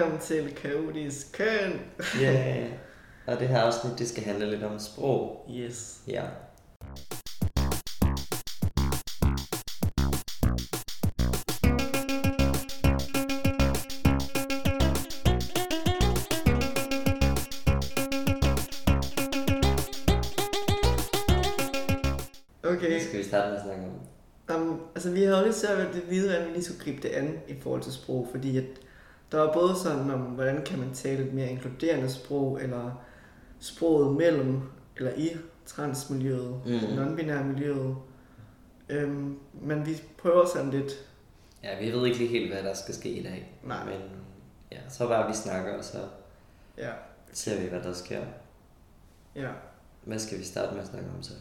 Velkommen til Kaotisk Køn. Ja, yeah. og det her afsnit, det skal handle lidt om sprog. Yes. Ja. Okay. Det skal vi starte med at snakke om. Um, altså, vi har jo lidt svært ved at vide, hvordan vi lige skulle gribe det an i forhold til sprog, fordi at der er både sådan om, hvordan kan man tale et mere inkluderende sprog, eller sproget mellem, eller i transmiljøet, mm. non-binære miljøet. Um, men vi prøver sådan lidt, Ja, vi ved ikke lige helt, hvad der skal ske i dag. Nej. Men ja, så bare vi snakker, og så ja, ser vi, hvad der sker. ja. Hvad skal vi starte med at snakke om så?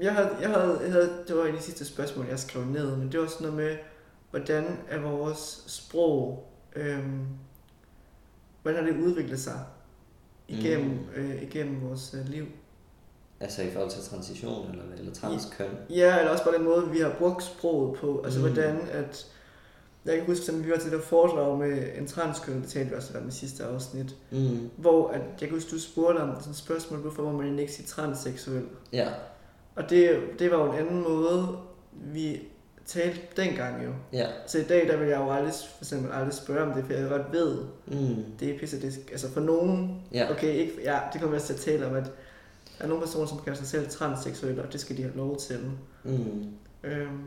Jeg havde, jeg havde, jeg havde, det var en af de sidste spørgsmål, jeg skrev ned, men det var sådan noget med, hvordan er vores sprog, øhm, hvordan har det udviklet sig igennem, mm. øh, igennem vores øh, liv? Altså i forhold til transition, eller, eller transkøn? Ja, eller også bare den måde, vi har brugt sproget på. Altså Mm. hvordan at... Jeg kan huske, at vi var til det der foredrag med en transkøn, det talte vi også om i sidste afsnit, Mm. hvor at, jeg kan huske, du spurgte om sådan et spørgsmål, hvorfor må man ikke sige transseksuel? Ja. Og det, det var jo en anden måde, vi talte dengang jo. Ja. Så i dag, der vil jeg jo aldrig, for eksempel aldrig spørge om det, for jeg godt ved, Mm. det er pisse, det, altså for nogen, Ja. okay, ikke, ja, det kommer jeg til at tale om, at der er nogle personer, som kalder sig selv transseksuelle, og det skal de have lov til. Mm. Øhm,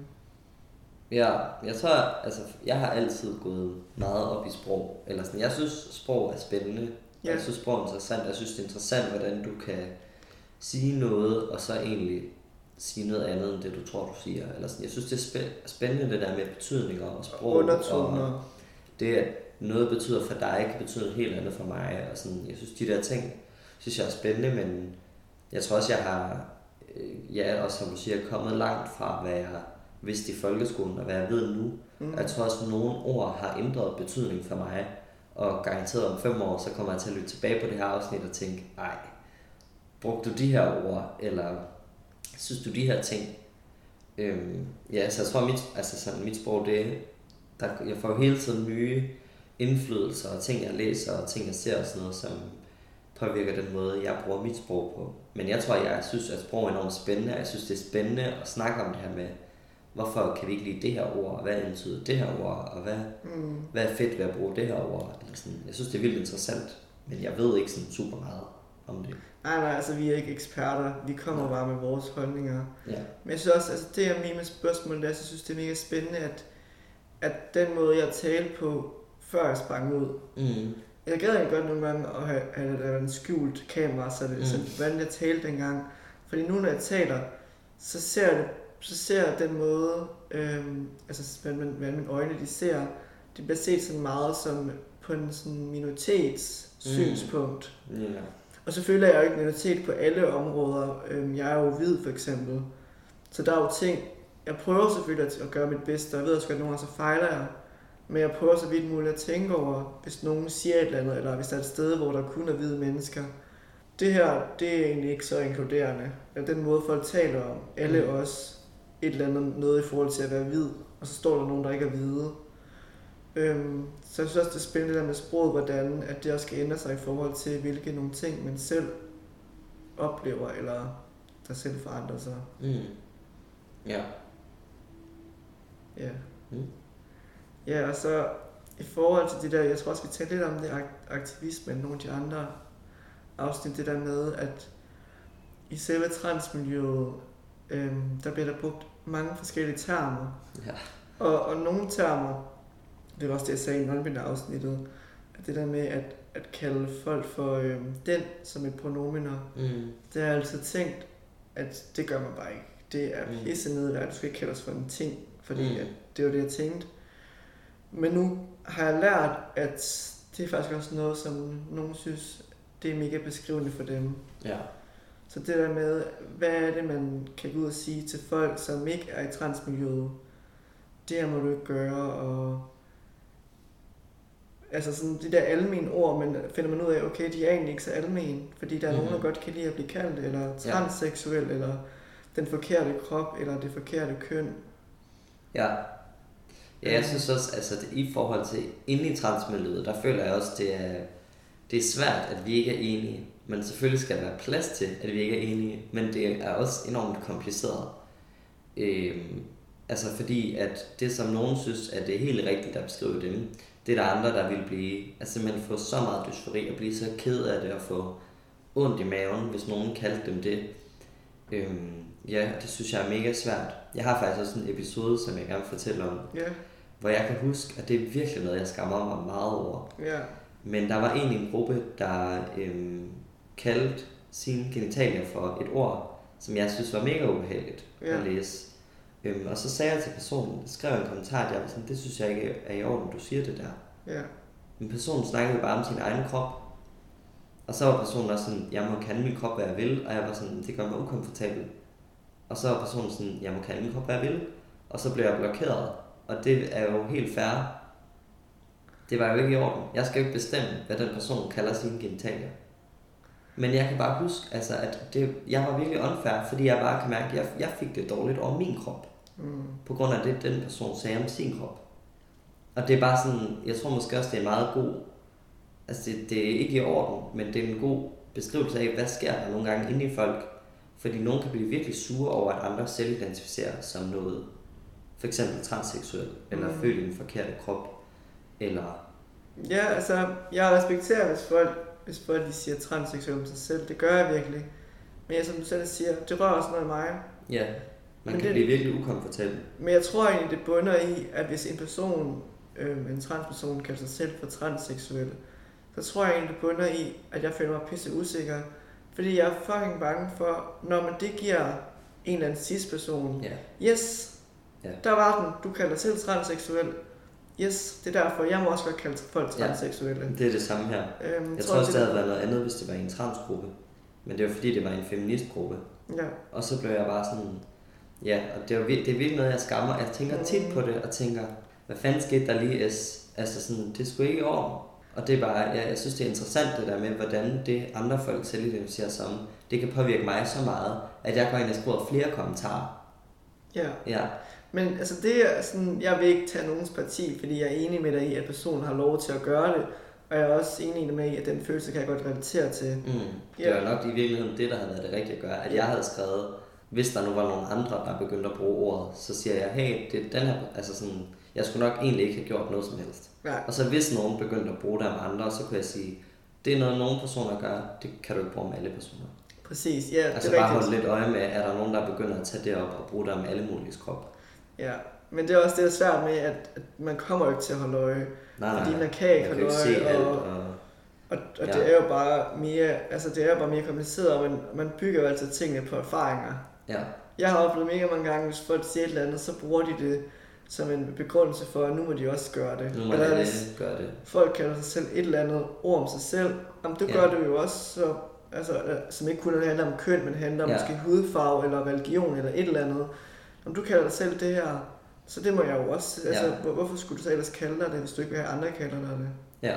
Ja, jeg tror, altså, jeg har altid gået meget op i sprog. Eller sådan, jeg synes, sprog er spændende. Ja. Jeg synes, sprog er interessant. Jeg synes, det er interessant, hvordan du kan sige noget, og så egentlig sige noget andet, end det, du tror, du siger. Eller sådan. Jeg synes, det er spæ- spændende, det der med betydninger og sprog. Og undertoner. det, at noget betyder for dig, kan betyde noget helt andet for mig. Og sådan, jeg synes, de der ting, synes jeg er spændende, men jeg tror også, jeg har, øh, ja, også som du siger, kommet langt fra, hvad jeg vidste i folkeskolen, og hvad jeg ved nu. Mm. Jeg tror også, at nogle ord har ændret betydning for mig, og garanteret om fem år, så kommer jeg til at lytte tilbage på det her afsnit og tænke, ej, brugte du de her ord, eller synes du de her ting? Øhm, ja, så jeg tror, mit, altså sådan, mit sprog, det, der, jeg får jo hele tiden nye indflydelser, og ting jeg læser, og ting jeg ser, og sådan noget, som påvirker den måde, jeg bruger mit sprog på. Men jeg tror, jeg synes, at sprog er enormt spændende, og jeg synes, det er spændende at snakke om det her med, hvorfor kan vi ikke lide det her ord, og hvad betyder det her ord, og hvad, Mm. hvad er fedt ved at bruge det her ord. Eller sådan. Jeg synes, det er vildt interessant, men jeg ved ikke sådan super meget om det. Nej, nej, altså vi er ikke eksperter. Vi kommer Nej. bare med vores holdninger. Ja. Men jeg synes også, altså det er mine spørgsmål, der, så jeg synes, det er mega spændende, at, at den måde, jeg talte på, før jeg sprang ud, Mm. Jeg gad egentlig godt nogle gange at have, have, have en skjult kamera, så det, mm. så Mm. hvordan jeg talte dengang. Fordi nu, når jeg taler, så ser jeg, så ser jeg den måde, øhm, altså hvad, man, hvad mine øjne de ser, det bliver set sådan meget som på en sådan minoritets Mm. synspunkt. Og så føler jeg jo ikke minoritet på alle områder. Øhm, jeg er jo hvid for eksempel. Så der er jo ting, jeg prøver selvfølgelig at, gøre mit bedste, og jeg ved også godt, at nogle gange så fejler jeg. Men jeg prøver så vidt muligt at tænke over, hvis nogen siger et eller andet, eller hvis der er et sted, hvor der kun er hvide mennesker. Det her, det er egentlig ikke så inkluderende. Eller den måde, folk taler om. Alle Mm. også et eller andet noget i forhold til at være hvid. Og så står der nogen, der ikke er hvide. Øhm, så jeg synes også, det er spændende der med sproget, hvordan at det også skal ændre sig i forhold til, hvilke nogle ting, man selv oplever, eller der selv forandrer sig. Mm. Ja. Ja. Mm. Ja, og så i forhold til det der, jeg tror også, vi talte lidt om det ak- aktivisme, og nogle af de andre afsnit, det der med, at i selve transmiljøet, øhm, der bliver der brugt mange forskellige termer. Ja. Og, og nogle termer, det var også det, jeg sagde i non afsnittet, at det der med at, at kalde folk for øhm, den som et pronominer, Mm. det har jeg altid tænkt, at det gør man bare ikke. Det er Mm. pisse nedværd, du skal ikke kalde os for en ting, fordi Mm. at det var det, jeg tænkte. Men nu har jeg lært, at det er faktisk også noget, som nogen synes, det er mega beskrivende for dem. Ja. Så det der med, hvad er det, man kan gå ud og sige til folk, som ikke er i transmiljøet? Det her må du ikke gøre, og... Altså sådan de der almene ord, men finder man ud af, okay, de er egentlig ikke så almene, fordi der er mm. nogen, der Mhm. godt kan lide at blive kaldt, eller transseksuel, eller den forkerte krop, eller det forkerte køn. Ja. Ja, jeg synes også, altså det, i forhold til inde i transmiljøet, der føler jeg også, det er, det er svært, at vi ikke er enige. Men selvfølgelig skal der være plads til, at vi ikke er enige. Men det er også enormt kompliceret. Øhm, altså fordi, at det som nogen synes, at det er helt rigtigt at beskrive dem, det er der andre, der vil blive, altså simpelthen få så meget dysfori og blive så ked af det og få ondt i maven, hvis nogen kaldte dem det. Øhm, ja, det synes jeg er mega svært. Jeg har faktisk også en episode, som jeg gerne vil fortælle om, Ja, hvor jeg kan huske, at det er virkelig noget, jeg skammer mig meget over. ja, Men der var en i en gruppe, der øhm, kaldte sine genitalier for et ord, som jeg synes var mega ubehageligt Ja. at læse. Øhm, og så sagde jeg til personen, skrev en kommentar, at jeg var sådan, det synes jeg ikke er i orden, du siger det der. ja, Men personen snakkede bare om sin egen krop. Og så var personen også sådan, jeg må kalde min krop, hvad jeg vil. Og jeg var sådan, det gør mig ukomfortabel. Og så var personen sådan, jeg må kalde min krop, hvad jeg vil. Og så blev jeg blokeret. Og det er jo helt fair. Det var jo ikke i orden. Jeg skal jo ikke bestemme, hvad den person kalder sine genitalier. Men jeg kan bare huske, altså, at det, jeg var virkelig unfair, fordi jeg bare kan mærke, at jeg, jeg fik det dårligt over min krop. Mm, På grund af det, den person sagde om sin krop. Og det er bare sådan, jeg tror måske også, det er meget god, altså det, det er ikke i orden, men det er en god beskrivelse af, hvad sker der nogle gange inde i folk. Fordi nogen kan blive virkelig sure over, at andre selv identificerer som noget, for eksempel transseksuel, eller Mm. føler en forkert krop, eller ja, altså, jeg respekterer, hvis folk, hvis folk de siger transseksuel om sig selv. Det gør jeg virkelig. Men jeg, som du selv siger, det rører også noget i mig. ja, man Men kan det- blive virkelig ukomfortabel. Men jeg tror egentlig, det bunder i, at hvis en person, øh, en transperson, kalder sig selv for transseksuel, så tror jeg egentlig, det bunder i, at jeg føler mig pisse usikker. Fordi jeg er fucking bange for, når man det giver en eller anden cis-person, Ja, yes, Ja. der var den, du kalder dig selv transseksuel, yes, det er derfor, jeg må også godt kalde folk Ja. transseksuelle. det er det samme her. Øhm, Jeg tror også, det havde været noget andet, hvis det var en transgruppe. Men det var fordi, det var en feministgruppe. Ja, Og så blev jeg bare sådan, ja, og det er, det er virkelig noget, jeg skammer. Jeg tænker tit på det, og tænker, hvad fanden skete der lige? Altså sådan, det skulle ikke orden. Og det er bare, jeg, jeg synes, det er interessant det der med, hvordan det andre folk selv identificerer sig som, det kan påvirke mig så meget, at jeg går ind og skriver flere kommentarer. ja. Ja, Men altså det er sådan, jeg vil ikke tage nogens parti, fordi jeg er enig med dig i, at personen har lov til at gøre det. Og jeg er også enig med i, at den følelse kan jeg godt relatere til. mm. det Ja. var nok i virkeligheden det, der havde været det rigtige at gøre. At jeg havde skrevet, hvis der nu var nogle andre, der begyndte at bruge ordet, så siger jeg, hey, det er den her, altså sådan, jeg skulle nok egentlig ikke have gjort noget som helst. Ja, Og så hvis nogen begyndte at bruge det om andre, så kunne jeg sige, det er noget, nogle personer gør, det kan du ikke bruge med alle personer. præcis. Ja, Altså det er bare holde rigtigt. lidt øje med, er der nogen, der begynder at tage det op og bruge det om alle mulige krop. Ja, men det er også det, der er svært med, at, at man kommer jo ikke til at holde øje. Nej, nej, Fordi man kan ikke man holde kan ikke se øje, alt. og, Og, og, og Ja. det er jo bare mere, altså det er jo bare mere kompliceret, og man, man bygger jo altid tingene på erfaringer. Ja, Jeg har oplevet mega mange gange, hvis folk siger et eller andet, så bruger de det som en begrundelse for, at nu må de også gøre det. nu må Eller hvis gøre det. folk kalder sig selv et eller andet ord om sig selv, jamen det Ja. gør det jo også, så, altså, øh, som ikke kun handler om køn, men handler om Ja. måske hudfarve eller religion eller et eller andet. Om du kalder dig selv det her, så det må jeg jo også. Altså, Ja. hvor- hvorfor skulle du så ellers kalde dig det, hvis du ikke vil have andre kalder dig det? Ja.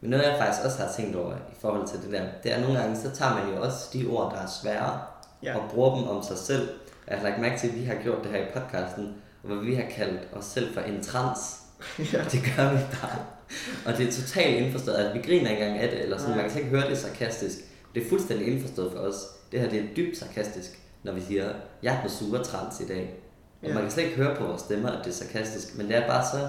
Men noget, jeg faktisk også har tænkt over i forhold til det der, det er nogle gange, så tager man jo også de ord, der er svære, Ja. og bruger dem om sig selv. Jeg har lagt mærke til, at vi har gjort det her i podcasten, hvor vi har kaldt os selv for en trans. ja. Det gør vi bare. Og det er totalt indforstået. Altså, vi griner engang af det, eller sådan. Nej. Man kan slet ikke høre det sarkastisk. Det er fuldstændig indforstået for os. Det her det er dybt sarkastisk, når vi siger, jeg er på super trans i dag. Og Ja. man kan slet ikke høre på vores stemmer, at det er sarkastisk. Men det er bare så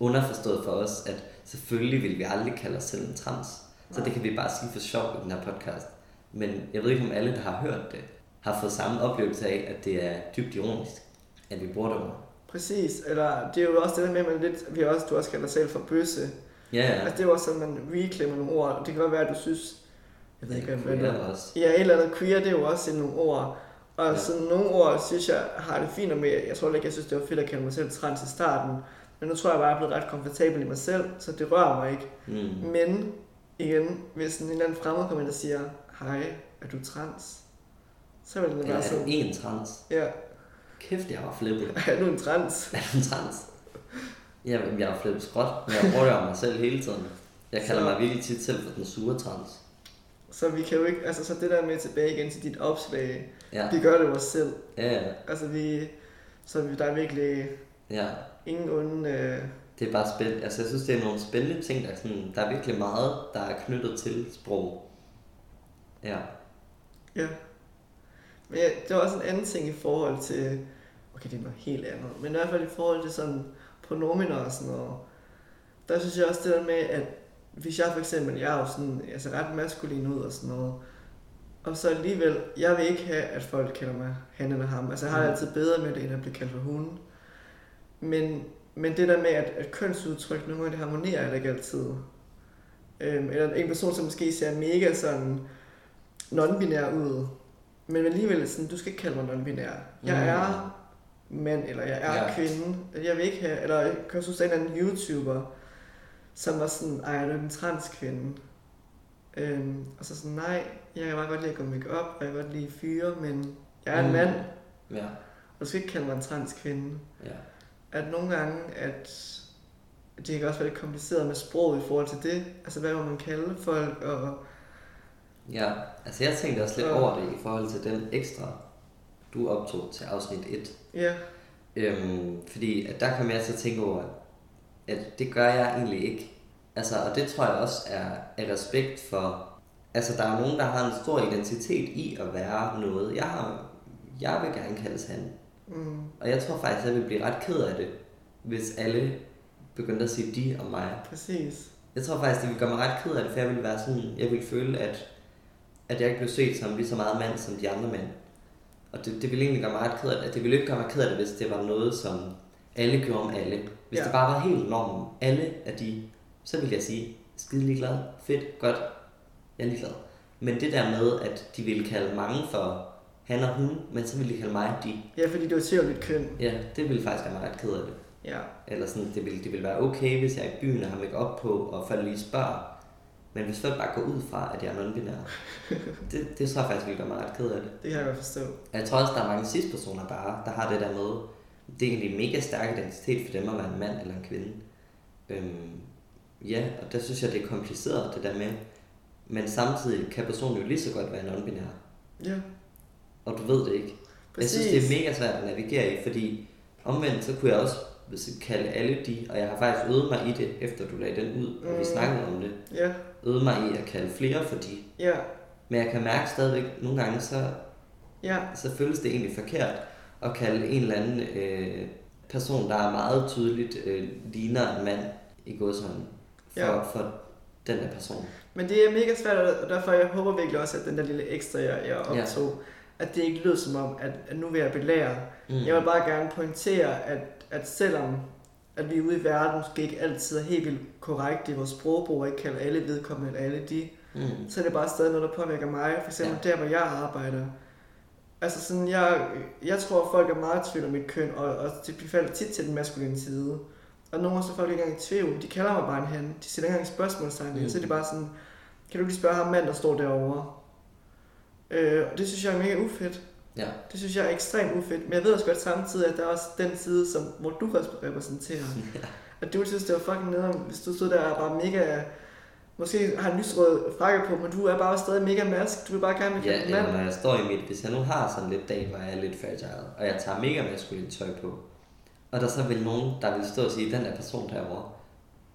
underforstået for os, at selvfølgelig vil vi aldrig kalde os selv en trans. Så det kan vi bare sige for sjov i den her podcast. Men jeg ved ikke, om alle, der har hørt det, har fået samme oplevelse af, at det er dybt ironisk, at vi bruger det ord. Præcis, eller det er jo også det der med, at man lidt, vi også, du også kalder selv for bøsse. Ja, ja. Altså det er jo også sådan, at man reclaimer nogle ord. Det kan godt være, at du synes, jeg ved ikke, hvad det er. også. Ja, et eller andet queer, det er jo også nogle ord. Og ja. sådan nogle ord, synes jeg, har det fint med. Jeg tror ikke, jeg synes, det var fedt at kalde mig selv trans i starten. Men nu tror jeg bare, jeg er blevet ret komfortabel i mig selv, så det rører mig ikke. Mm. Men igen, hvis en eller anden fremmed kommer ind og siger, hej, er du trans? Så vil den Eller være er du sådan, en trans? ja, Kæft, jeg var flippet. er du en trans? Er du en trans? Jamen, jeg var flippet skråt, men jeg bruger det om mig selv hele tiden. Jeg kalder Så- mig virkelig tit selv for den sure trans. Så vi kan jo ikke, altså så det der med tilbage igen til dit opslag, Ja, vi gør det jo os selv. ja, ja. Altså vi, så vi, der er virkelig, ja. ingen onde... Øh... Det er bare spændende. Altså, jeg synes, det er nogle spændende ting, der er, sådan, der er virkelig meget, der er knyttet til sprog. Ja. Ja. Men ja, det var også en anden ting i forhold til... Okay, det er noget helt andet. Men i hvert fald i forhold til sådan pronominer og sådan noget. Der synes jeg også det der med, at hvis jeg for eksempel, jeg er jo sådan, altså ret maskulin ud og sådan noget, og så alligevel, jeg vil ikke have, at folk kalder mig han eller ham. Altså jeg har det Mm. altid bedre med det, end at blive kaldt for hun. Men, men det der med, at, at kønsudtryk nogle gange, det harmonerer heller ikke altid. Øhm, eller en person, som måske ser mega sådan non-binær ud, men alligevel sådan, du skal ikke kalde mig non-binær. Jeg Mm. er mand, eller jeg er Ja. kvinde. Jeg vil ikke have, eller jeg kan også huske, en anden YouTuber, som var sådan, ej, er en transkvinde. Øhm, og så sådan, nej, jeg kan bare godt lide at gå make op, og jeg kan godt lide fyre, men jeg er en Mm. mand, Ja. og du skal ikke kalde mig en transkvinde. Ja. At nogle gange, at det kan også være lidt kompliceret med sproget i forhold til det. Altså, hvad må man kalde folk, og Ja, altså jeg tænkte også lidt Ja. over det i forhold til den ekstra, du optog til afsnit 1. ja, Øhm, fordi at der kom jeg til at tænke over, at det gør jeg egentlig ikke. Altså, og det tror jeg også er af respekt for... Altså, der er nogen, der har en stor identitet i at være noget. Jeg, har, jeg vil gerne kaldes han. mm, Og jeg tror faktisk, at jeg vil blive ret ked af det, hvis alle begyndte at sige de om mig. præcis. Jeg tror faktisk, det ville gøre mig ret ked af det, for jeg ville være sådan, jeg ville føle, at, at jeg ikke blev set som lige så meget mand som de andre mænd. Og det, det ville egentlig gøre mig ret ked af det. Det ville ikke gøre mig ked af det, hvis det var noget, som alle gjorde om alle. Hvis Ja. det bare var helt normen, alle af de, så ville jeg sige, skide ligeglad, fedt, godt, jeg er ligeglad. Men det der med, at de ville kalde mange for han og hun, men så ville de kalde mig de, Ja, fordi du ser lidt køn. ja, det ville faktisk gøre mig ret ked af det. Ja, Eller sådan, det ville, det ville være okay, hvis jeg i byen har make op på, og folk lige spørger. Men hvis folk bare går ud fra, at jeg er non-binær, det, det tror jeg faktisk ville gøre mig ret ked af det. det kan jeg godt forstå. Og jeg tror også, der er mange cis-personer bare, der har det der med, det er egentlig en mega stærk identitet for dem at være en mand eller en kvinde. Øhm, ja, og der synes jeg, det er kompliceret, det der med. Men samtidig kan personen jo lige så godt være non-binær, Ja, og du ved det ikke. præcis. Jeg synes, det er mega svært at navigere i, fordi omvendt, så kunne jeg også kalde alle de, og jeg har faktisk øvet mig i det, efter du lagde den ud, og vi Mm. snakkede om det, Ja, øvet mig i at kalde flere for de. ja, Men jeg kan mærke stadigvæk, nogle gange, så, ja, så føles det egentlig forkert at kalde en eller anden øh, person, der er meget tydeligt øh, ligner en mand i godsøjne, for, Ja. ja. for den der person. Men det er mega svært, og derfor jeg håber virkelig også, at den der lille ekstra, jeg, jeg optog, at det ikke lød som om, at, at nu vil jeg belære. Mm. Jeg vil bare gerne pointere, at, at selvom at vi ude i verden måske ikke altid er helt vildt korrekt i vores sprogbrug, og ikke kalder alle vedkommende alle de, Mm. så er det bare stadig noget, der påvirker mig. For eksempel ja. der, hvor jeg arbejder. Altså sådan, jeg, jeg tror, at folk er meget i tvivl om mit køn, og, og de falder tit til den maskuline side. Og nogle gange så er folk ikke engang i tvivl. De kalder mig bare en han. De sætter ikke engang spørgsmålstegn. Mm. Mm. Så er det bare sådan, kan du lige spørge ham mand, der står derovre? Øh, og det synes jeg er mega ufedt. Ja. Det synes jeg er ekstremt ufedt. Men jeg ved også godt samtidig, at der er også den side, som, hvor du repræsenterer. Ja. Og du synes, det var fucking nederen, hvis du stod der og bare mega... Måske har en lysrød frakke på, men du er bare stadig mega mask. Du vil bare gerne være Ja, mand. når jeg står i mit, hvis jeg nu har sådan lidt dag, hvor jeg er lidt fragile, og jeg tager mega maskulin tøj på, og der så vil nogen, der vil stå og sige, den der person derovre,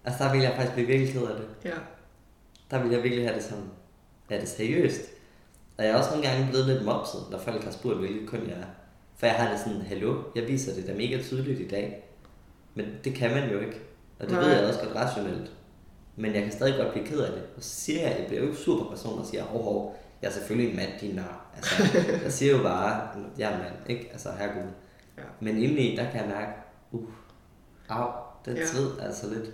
altså der vil jeg faktisk blive virkelig ked af det. Ja, Der vil jeg virkelig have det sådan, er det seriøst? Og jeg er også nogle gange blevet lidt mopset, når folk har spurgt, hvilket køn jeg er. For jeg har det sådan, hallo, jeg viser det da mega tydeligt i dag. Men det kan man jo ikke. Og det Nej. Ved jeg også godt rationelt. Men jeg kan stadig godt blive ked af det. Og så siger jeg, jeg bliver jo super person og siger, hov, hov, jeg er selvfølgelig en mand, din nar. Altså, jeg siger jo bare, jeg er en mand, ikke? Altså, herregud. Ja. Men indeni, der kan jeg mærke, uh, au, den Ja. sved altså lidt.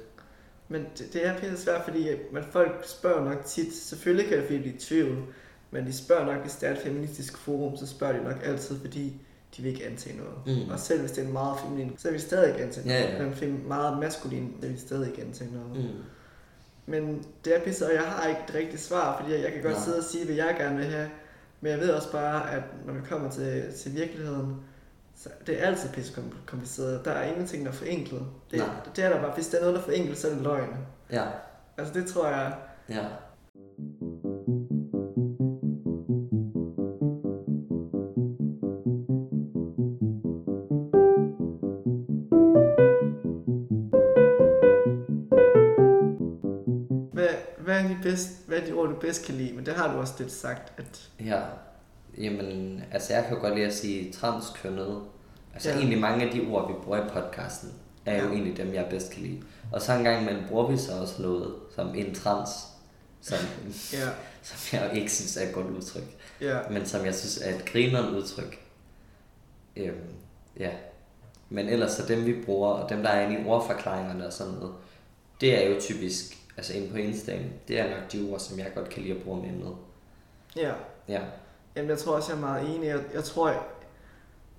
men det, det er pisse svært, fordi at man, folk spørger nok tit. Selvfølgelig kan de er i tvivl. Men de spørger nok, hvis det er et feministisk forum, så spørger de nok altid, fordi de vil ikke antage noget. Mm. Og selv hvis det er en meget feminin, så vil de stadig ikke antage Ja, noget. ja. Men fem- meget maskulin, så vil de stadig ikke antage noget. Mm. Men det er pisse, og jeg har ikke et rigtigt svar, fordi jeg, jeg kan godt Nej. sidde og sige, hvad jeg gerne vil have. Men jeg ved også bare, at når vi kommer til, til virkeligheden, så det er altid pisse kom- kompliceret. Der er ingenting, der er forenklet. Det, Nej. det er der bare. Hvis der er noget, der er forenklet, så er det løgn. Ja, Altså det tror jeg, ja. Hvad, er de bedst, hvad er de ord, du bedst kan lide? Men det har du også lidt sagt, at... Ja, jamen, altså jeg kan jo godt lide at sige transkønnet. Altså Ja. egentlig mange af de ord, vi bruger i podcasten, er jo Ja. egentlig dem, jeg bedst kan lide. Og så en gang imellem bruger vi så også noget som en trans, som, Ja, som jeg ikke synes er et godt udtryk, ja, men som jeg synes er et grineren udtryk. Øhm, ja. Men ellers så dem, vi bruger, og dem, der er inde i ordforklaringerne og sådan noget, det er jo typisk, altså inde på Instagram, det er nok de ord, som jeg godt kan lide at bruge med emnet. ja. Ja. Jamen, jeg tror også, jeg er meget enig. Jeg, jeg tror, jeg,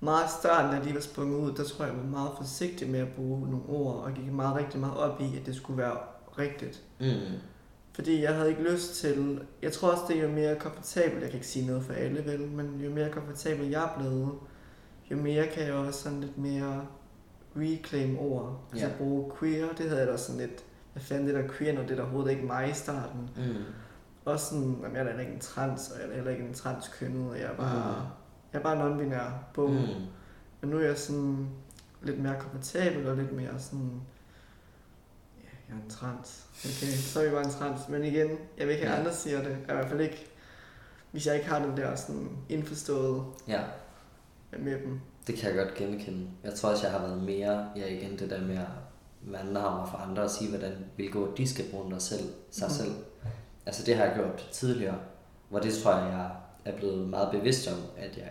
meget starten, da lige var sprunget ud, der tror jeg, jeg var meget forsigtig med at bruge nogle ord, og gik meget rigtig meget op i, at det skulle være rigtigt. Mm. Fordi jeg havde ikke lyst til... Jeg tror også, det er jo mere komfortabelt. Jeg kan ikke sige noget for alle, vel? Men jo mere komfortabel jeg er blevet, jo mere kan jeg også sådan lidt mere reclaim ord. Altså Ja. bruge queer, det havde jeg da sådan lidt... Hvad fanden det der queer, når det er der overhovedet ikke mig i starten. Mm. Også sådan, jamen, jeg er heller ikke en trans, og jeg er heller ikke en transkønnet, og jeg er bare... Mm. Jeg er bare non-binær. Boom. Mm. Men nu er jeg sådan lidt mere komfortabel og lidt mere sådan... Ja, jeg er en trans. Okay, så er jeg bare en trans. Men igen, jeg vil ikke have, Ja. andre siger det. Jeg i hvert fald ikke... Hvis jeg ikke har den der sådan indforstået Ja, med dem. det kan jeg godt genkende. Jeg tror også, jeg har været mere, ja igen det der med at vandre mig for andre og sige, hvordan, hvilke ord de skal bruge dig selv, sig Mhm. selv. Altså det har jeg gjort tidligere, hvor det tror jeg, jeg er blevet meget bevidst om, at jeg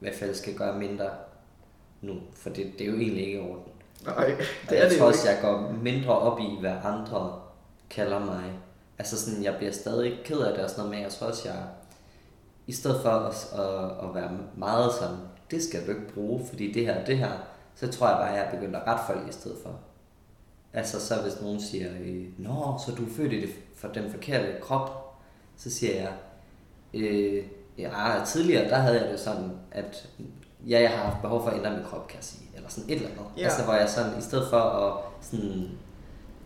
i hvert fald skal gøre mindre nu, for det, det er jo egentlig ikke i orden. Nej, Og det er jeg det tror også, jeg går mindre op i, hvad andre kalder mig. Altså sådan, jeg bliver stadig ked af det og sådan noget, men jeg tror også, jeg i stedet for at, at, at være meget sådan, det skal du ikke bruge, fordi det her det her, så tror jeg bare, at jeg er begyndt at rette folk i stedet for. Altså så hvis nogen siger, øh, Nå, så du er født i det, for den forkerte krop, så siger jeg, øh, ja, tidligere der havde jeg det sådan, at ja, jeg har haft behov for at ændre min krop, kan jeg sige, eller sådan et eller andet. Ja. Altså hvor jeg sådan, i stedet for at sådan,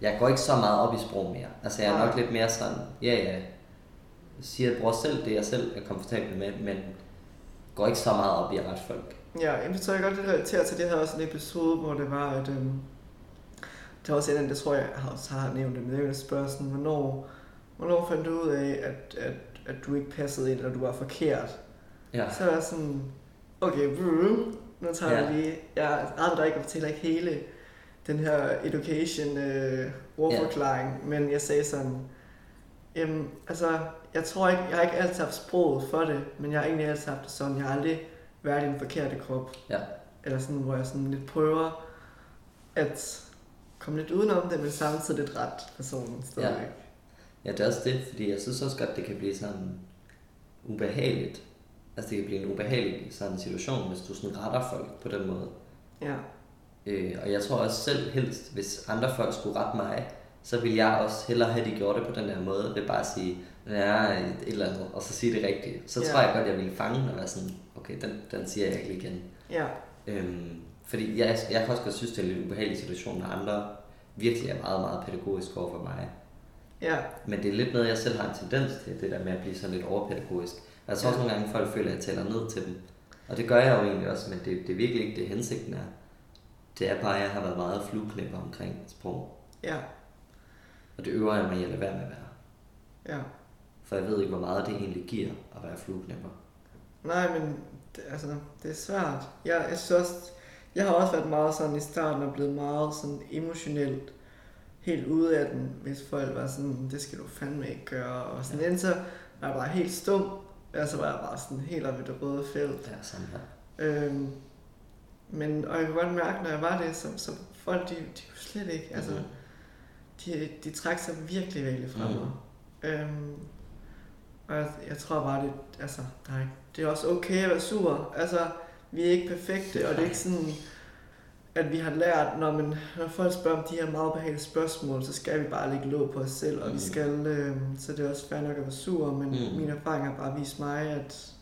jeg går ikke så meget op i sprog mere. Altså jeg er nok lidt mere sådan, ja ja, jeg siger, jeg bruger selv det, jeg selv er komfortabel med, men går ikke så meget op i at rette folk. Ja, jeg forstår jeg godt det relaterer til. Det havde også en episode, hvor det var, at... Øhm, det var også en det tror jeg, jeg har også har nævnt det, men er jo et spørgsmål, hvornår, hvornår fandt du ud af, at, at, at du ikke passede ind, eller du var forkert? Ja, Så er jeg sådan, okay, brr, nu tager jeg Ja. lige, jeg arbejder ikke og fortæller ikke hele den her education øh, ordforklaring, ja. men jeg sagde sådan, jamen, altså, jeg tror ikke, jeg har ikke altid haft sproget for det, men jeg har egentlig altid haft det sådan, jeg har aldrig været i den forkerte krop. Ja. Eller sådan, hvor jeg sådan lidt prøver at komme lidt udenom det, men samtidig lidt ret personen stadigvæk. ja, det er også det, fordi jeg synes også godt, det kan blive sådan ubehageligt. Altså det kan blive en ubehagelig sådan situation, hvis du sådan retter folk på den måde. Ja. Øh, og jeg tror også selv helst, hvis andre folk skulle rette mig, så vil jeg også hellere have, de gjorde det på den her måde, ved bare at sige, ja, et eller andet, og så sige det rigtigt. Så Ja. tror jeg godt, jeg ville fange den og være sådan, okay, den, den siger jeg ikke igen. Ja. Øhm, fordi jeg, jeg kan også synes, det er en lidt ubehagelig situation, når andre virkelig er meget, meget pædagogisk over for mig. Ja. Men det er lidt noget, jeg selv har en tendens til, det der med at blive sådan lidt overpædagogisk. Og jeg tror også Ja. nogle gange, folk føler, at jeg taler ned til dem. Og det gør jeg jo egentlig også, men det, det er virkelig ikke det, hensigten er. Det er bare, at jeg har været meget flueknæpper omkring sprog. Ja. Og det øver jeg mig i at lade være med at være. Ja. For jeg ved ikke, hvor meget det egentlig giver at være flueknæpper. Nej, men det, altså, det er svært. Jeg, jeg synes også, jeg har også været meget sådan i starten og blevet meget sådan emotionelt helt ude af den, hvis folk var sådan, det skal du fandme ikke gøre, og sådan ja. så var jeg bare helt stum, og så var jeg bare sådan helt oppe i det røde felt. Er sådan her. Øhm, men, og jeg kunne godt mærke, når jeg var det, så, så folk, de, de kunne slet ikke, altså, Mhm. de, de trak sig virkelig, virkelig fra Mhm. mig. Øhm, og jeg, jeg tror bare, det, altså, der er, det er også okay at være sur. Altså, vi er ikke perfekte, og det er ikke sådan, at vi har lært, når, man, når folk spørger om de her meget behagelige spørgsmål, så skal vi bare lægge låg på os selv, og vi Mhm. skal, øh, så det er også fair nok at være sur, men Mhm. min erfaring har bare vist mig, at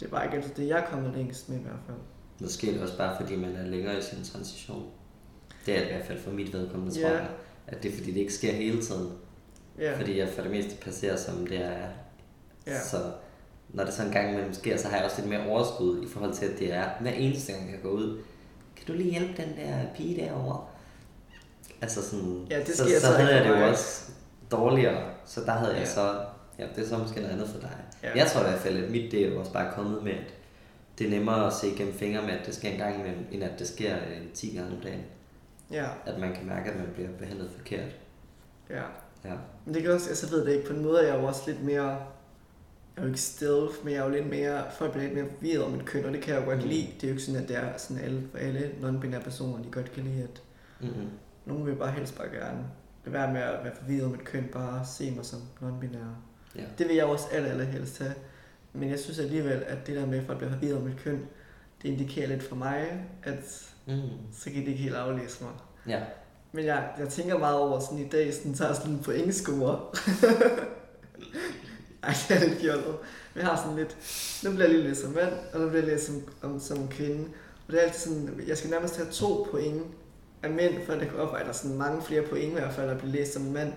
det er bare ikke altid det, jeg kommet længst med i hvert fald. Måske er det også bare, fordi man er længere i sin transition. Det er i hvert fald for mit vedkommende, tror Ja. jeg. At det er fordi, det ikke sker hele tiden. Ja, Fordi jeg for det meste passerer, som det er. ja, Så når det så en gang imellem sker, så har jeg også lidt mere overskud i forhold til, at det er hver eneste gang, jeg går ud. Kan du lige hjælpe den der pige derovre? Altså sådan, Ja, det så, sker så, så havde ikke jeg det jo også dårligere. Så der havde jeg Ja. så, ja, det er så måske noget andet for dig. Ja. Jeg tror i hvert fald, at mit det er jo også bare kommet med, at det er nemmere at se gennem fingre med, at det sker en gang imellem, end at det sker øh, 10 gange om dagen. Ja, At man kan mærke, at man bliver behandlet forkert. ja. Ja. Men det kan også, altså jeg ved det ikke, på en måde er jeg jo også lidt mere, jeg er jo ikke stealth, men jeg er jo lidt mere, folk bliver lidt mere forvirret om mit køn, og det kan jeg jo godt Mm. lide. Det er jo ikke sådan, at det er sådan alle, for alle non-binære personer, de godt kan lide, at Mm-hmm. nogen vil bare helst bare gerne lade være med at være forvirret om mit køn, bare se mig som non-binær. Ja. Det vil jeg også aller, aller helst have. Men jeg synes alligevel, at det der med, at folk bliver forvirret om mit køn, det indikerer lidt for mig, at Mm. så kan de ikke helt aflæse mig. Ja. Men jeg, jeg tænker meget over sådan i dag, sådan tager sådan en pointscore. Ej, det er lidt fjollet. Men jeg har sådan lidt, nu bliver jeg lige læst som mand, og nu bliver jeg læst som, om, som kvinde. Og det er altid sådan, jeg skal nærmest have to point af mænd, for at det kan opveje, der er sådan mange flere point i hvert fald at blive læst som mand,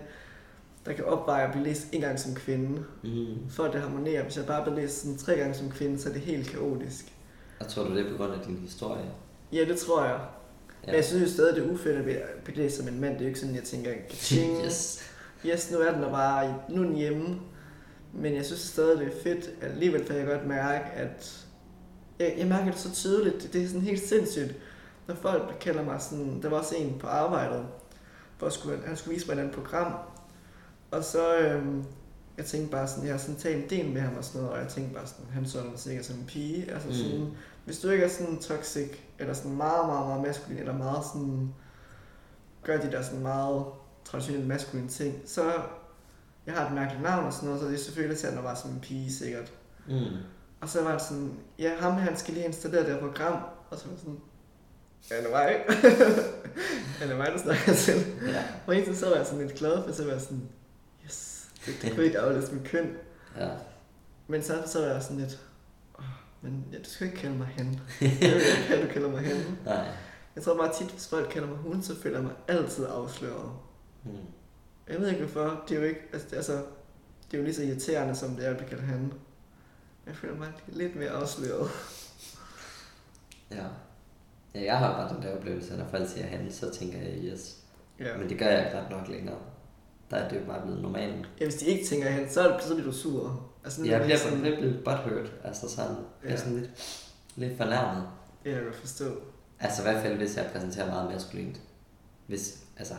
der kan opveje at blive læst en gang som kvinde, Mm. for at det harmonerer. Hvis jeg bare bliver læst sådan tre gange som kvinde, så er det helt kaotisk. Og tror du det er på grund af din historie? Ja, det tror jeg. Ja. Men jeg synes jo stadig, det er ufedt at blive- læst som en mand. Det er jo ikke sådan, jeg tænker, yes. yes, nu er den der bare, nu er den hjemme. Men jeg synes stadig, det er fedt. Alligevel kan jeg godt mærke, at jeg, jeg mærker det så tydeligt. Det, det er sådan helt sindssygt, når folk kalder mig sådan, der var også en på arbejdet, hvor skulle, han skulle vise mig et andet program. Og så, øhm, jeg tænkte bare sådan, jeg har sådan talt en del med ham og sådan noget, og jeg tænkte bare sådan, han så mig sikkert som en pige. Altså Mm. sådan, hvis du ikke er sådan toxic, eller sådan meget, meget, meget maskulin, eller meget sådan, gør de der sådan meget traditionelle maskuline ting, så jeg har et mærkeligt navn og sådan noget, så det er selvfølgelig til, at han var som en pige sikkert. Mm. Og så var det sådan, ja, ham han skal lige installere det her program, og så var sådan, er det mig? er det mig, der snakker til? Ja. Og egentlig så var jeg sådan lidt glad for, så var jeg sådan, yes, det, det kunne ikke aflæse mit køn. Ja. Men så, så var jeg sådan lidt, "Åh, men ja, du skal ikke kalde mig han. Jeg vil ikke du kalder mig han. Nej. Jeg tror bare tit, hvis folk kalder mig hun, så føler jeg mig altid afsløret. Mm. Jeg ved ikke hvorfor. Det er jo ikke, altså, det- altså, det er jo lige så irriterende, som det er at blive kaldt han. Jeg føler mig lidt mere afsløret. Ja. Ja, jeg har bare den der oplevelse, at når folk siger han, så tænker jeg yes. Ja. Men det gør jeg ikke ret nok længere. Der er det jo bare blevet normalt. ja hvis de ikke tænker han, så, er det, så bliver du sur. Altså, nu er Jeg bliver, sådan, jeg bliver butthurt. Altså sådan, jeg er Ja. sådan lidt, lidt fornærmet. Ja, jeg kan forstå. Altså i hvert fald, hvis jeg præsenterer meget maskulint. Hvis, altså,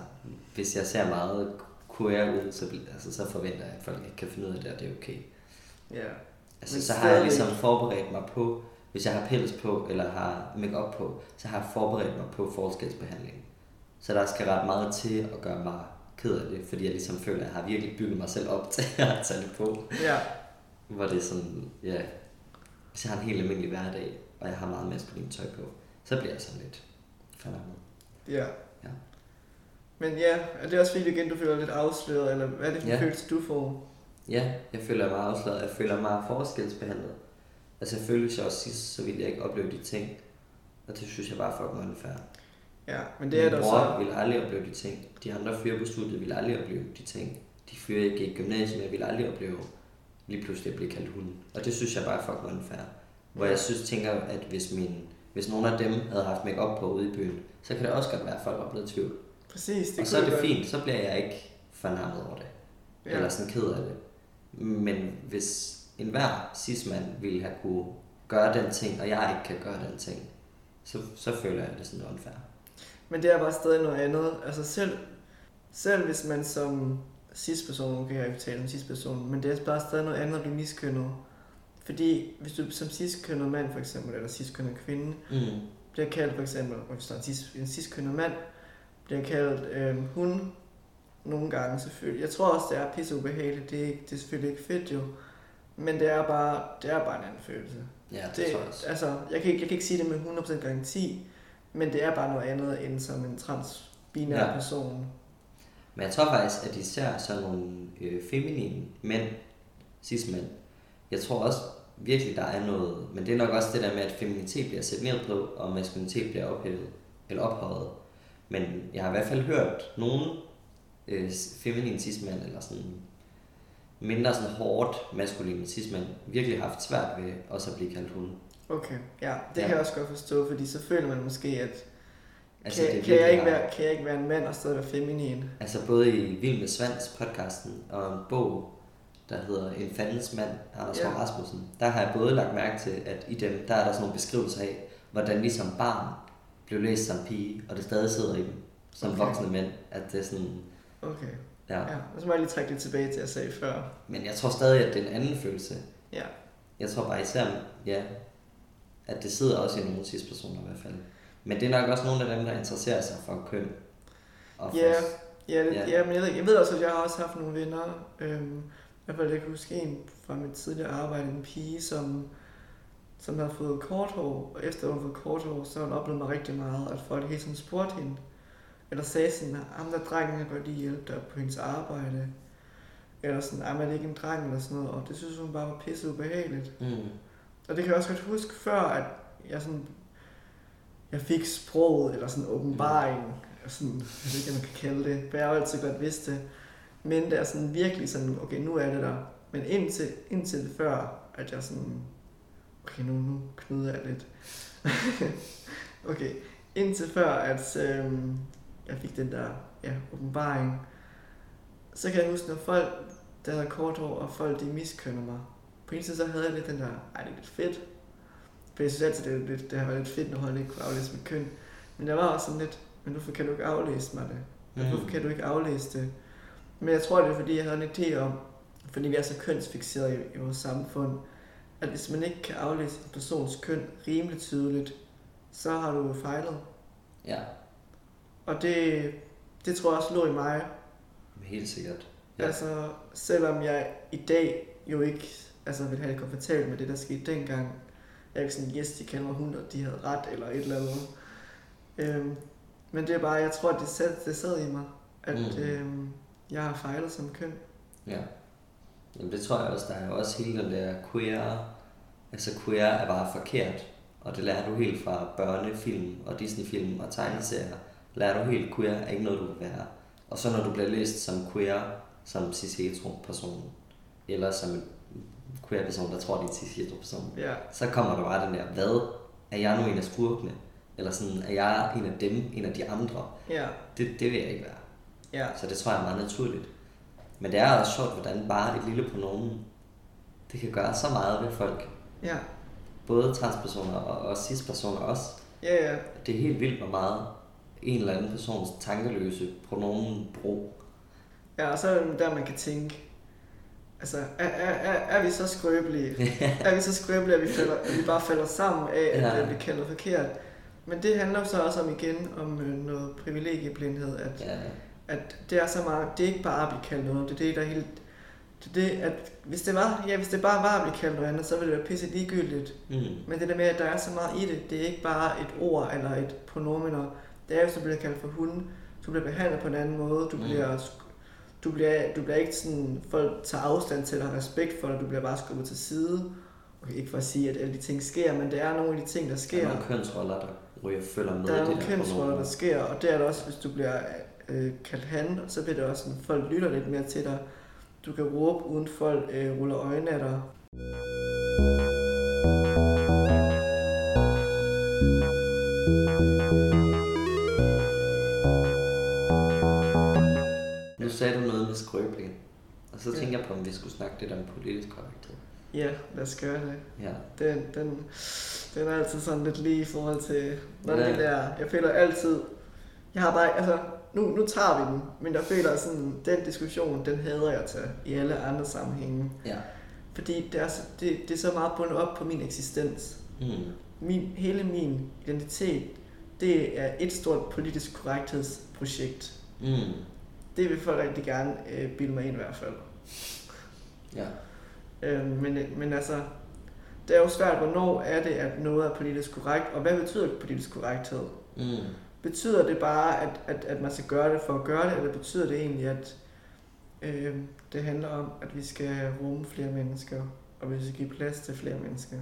hvis jeg ser meget queer ud, så, altså, så forventer jeg, at folk ikke kan finde ud af det, og det er okay. Ja. Altså, Men så har jeg ligesom forberedt mig på, hvis jeg har pels på, eller har makeup på, så har jeg forberedt mig på forskelsbehandling. Så der skal ret meget til at gøre mig ked af det, fordi jeg ligesom føler, at jeg har virkelig bygget mig selv op til at tage det på. Ja. Hvor det er sådan, ja, hvis jeg har en helt almindelig hverdag, og jeg har meget maskulin tøj på, så bliver jeg sådan lidt fornærmet. Ja. Men ja, er det også fordi, igen, du føler dig lidt afsløret, eller hvad er det for Ja. følelse, du får? Ja, jeg føler mig afslaget. Jeg føler mig forskelsbehandlet. Altså jeg følte sig også sidst, så ville jeg ikke opleve de ting. Og det synes jeg bare er fucking unfair. Ja, men det er Min der så... ville aldrig opleve de ting. De andre fyre på studiet ville aldrig opleve de ting. De fyre, jeg gik i gymnasiet med, ville aldrig opleve lige pludselig at blive kaldt hunden. Og det synes jeg bare er fucking unfair. Hvor jeg synes, tænker, at hvis, min, hvis nogle af dem havde haft make op på ude i byen, så kan det også godt være, at folk var blevet i tvivl. Præcis, det og så er det godt- fint, så bliver jeg ikke fornærmet over det. Ja. Eller sådan ked af det. Men hvis enhver cis-mand ville have kunne gøre den ting, og jeg ikke kan gøre den ting, så, så føler jeg det sådan unfair. Men det er bare stadig noget andet. Altså selv, selv hvis man som cis-person, kan jeg ikke tale om cis-person, men det er bare stadig noget andet at blive miskønnet. Fordi hvis du som cis-kønnet mand for eksempel, eller cis-kønnet kvinde, Mm. bliver kaldt for eksempel, hvis der er en cis-kønnet mand, bliver kaldt øh, hun nogle gange selvfølgelig. Jeg tror også, det er pisse ubehageligt. Det er, ikke, det er selvfølgelig ikke fedt jo. Men det er bare, det er bare en anden følelse. Ja, det, Det, tror jeg også. altså, jeg kan, ikke, jeg kan ikke sige det med 100% garanti, men det er bare noget andet end som en transbinær Ja. person. Men jeg tror faktisk, at især sådan nogle øh, feminine mænd, cis-mænd, jeg tror også virkelig, der er noget, men det er nok også det der med, at feminitet bliver sat ned på, og maskulinitet bliver ophævet, eller ophøjet. Men jeg har i hvert fald hørt nogen øh, feminine cis-mænd, eller sådan mindre sådan hårdt maskuline cis-mænd, virkelig haft svært ved også at blive kaldt hunde. Okay, ja, det Ja. kan jeg også godt forstå, fordi så føler man måske, at Altså, kan, det kan, jeg ikke være, kan jeg ikke være en mand og stadig være feminin? Altså både i Vild med Svans podcasten og en bog, der hedder En fandens mand, Anders Ja. Rasmussen, der har jeg både lagt mærke til, at i dem, der er der sådan nogle beskrivelser af, hvordan de som barn blev læst som pige, og det stadig sidder i dem som Okay. voksne mænd, at det er sådan, Okay, ja. ja. Og så må jeg lige trække det tilbage til, jeg sagde før. Men jeg tror stadig, at det er en anden følelse. Ja. Jeg tror bare især, ja, at det sidder også i nogle cis-personer i hvert fald. Men det er nok også nogle af dem, der interesserer sig for køn. Og Ja, ja, det, Ja. men jeg, ved, jeg ved også, at jeg har også haft nogle venner. Øhm, fald, jeg kan huske en fra mit tidligere arbejde, en pige, som, som havde fået kort hår, og efter hun havde fået kort hår, så hun oplevet mig rigtig meget, at folk hele tiden spurgte hende, eller sagde sådan, ham der drengen kan godt lige hjælpe dig på hendes arbejde, eller sådan, "Ej, men er det ikke en dreng, eller sådan noget, og det synes hun bare var pisse ubehageligt. Mm. Og det kan jeg også godt huske før, at jeg sådan, jeg fik sproget, eller sådan åbenbaring, sådan, jeg ved ikke, man kan kalde det, for jeg har altid godt vidst det. Men det er sådan virkelig sådan, okay, nu er det der. Men indtil, indtil før, at jeg sådan, okay, nu, nu knyder jeg lidt. okay, indtil før, at øhm, jeg fik den der, ja, åbenbaring, så kan jeg huske, når folk, der havde kort hår, og folk, de miskønner mig, på en side så havde jeg lidt den der, ej, det er lidt fedt. For jeg synes altid, det, lidt, det været lidt fedt, når folk ikke kunne aflæse mit køn. Men jeg var også sådan lidt, men hvorfor kan du ikke aflæse mig det? Mm. Hvorfor kan du ikke aflæse det? Men jeg tror, det er fordi, jeg havde en idé om, fordi vi er så kønsfixeret i, i vores samfund, at hvis man ikke kan aflæse en persons køn rimelig tydeligt, så har du fejlet. Ja, Og det, det tror jeg også lå i mig. helt sikkert. Ja. Altså, selvom jeg i dag jo ikke altså, vil have det komfortabelt med det, der skete dengang. Jeg er ikke sådan, yes, de kalder mig hund, og de havde ret, eller et eller andet. Øhm, men det er bare, jeg tror, at det sad, det sad i mig, at Mm. øhm, jeg har fejlet som køn. Ja. Jamen det tror jeg også, der er også hele den der queer, altså queer er bare forkert, og det lærer du helt fra børnefilm og Disney-film og tegneserier, lærer du helt queer er ikke noget, du vil være. Og så når du bliver læst som queer, som cis-hetero-person, eller som en queer-person, der tror, det er en cis-hetero-person, Ja, så kommer der bare den der, hvad? Er jeg nu en af skurkene? Eller sådan, er jeg en af dem, en af de andre? ja, Det, det vil jeg ikke være. ja, Så det tror jeg er meget naturligt. Men det er også sjovt, hvordan bare et lille pronomen, det kan gøre så meget ved folk. Ja, Både transpersoner og, og cis-personer også. ja, ja, Det er helt vildt, hvor meget en eller anden persons tankeløse pronomen brug. ja, og så er det der, man kan tænke, altså, er, er, er, er vi så skrøbelige? er vi så skrøbelige, at vi, falder, at vi bare falder sammen af, at Ja. vi kalder forkert? Men det handler så også om igen om øh, noget privilegieblindhed, at Ja, at det er så meget, det er ikke bare at blive kaldt noget, det er det, der er helt, det er det, at hvis det, var, ja, hvis det bare var at blive kaldt noget andet, så ville det være pisse ligegyldigt. mm. Men det der med, at der er så meget i det, det er ikke bare et ord eller et pronomen, det er jo, så bliver kaldt for hunde, du bliver behandlet på en anden måde, du Mm. bliver, du bliver, du bliver ikke sådan, folk tager afstand til dig, respekt for dig, du bliver bare skubbet til side. Okay, ikke for at sige, at alle de ting sker, men det er nogle af de ting, der Der sker. er nogle kønsroller, der ryger følger med Der er nogle det kønsroller, der sker, og det er der også, hvis du bliver øh, kaldt han, så bliver det også sådan, folk lytter lidt mere til dig. Du kan råbe, uden folk øh, ruller øjnene af dig. Nu sagde du noget med skrøbelige. Og så Ja. tænker jeg på, om vi skulle snakke lidt om politisk korrekthed. Ja, lad os gøre det. Ja. Den, den, den er altid sådan lidt lige i forhold til, når Ja. det der, jeg føler altid, jeg har bare, altså, nu, nu tager vi den, men jeg føler sådan, den diskussion, den hader jeg til i alle andre sammenhænge. Ja. Fordi det er, så, det, det er så meget bundet op på min eksistens. Mm. Min, hele min identitet, det er et stort politisk korrekthedsprojekt. Mm. Det vil folk rigtig gerne øh, bilde mig ind i hvert fald. Ja. Øh, men, men altså, det er jo svært, hvornår er det, at noget er politisk korrekt, og hvad betyder politisk korrekthed? Mm. Betyder det bare, at, at, at man skal gøre det for at gøre det, eller betyder det egentlig, at øh, det handler om, at vi skal rumme flere mennesker, og vi skal give plads til flere mennesker?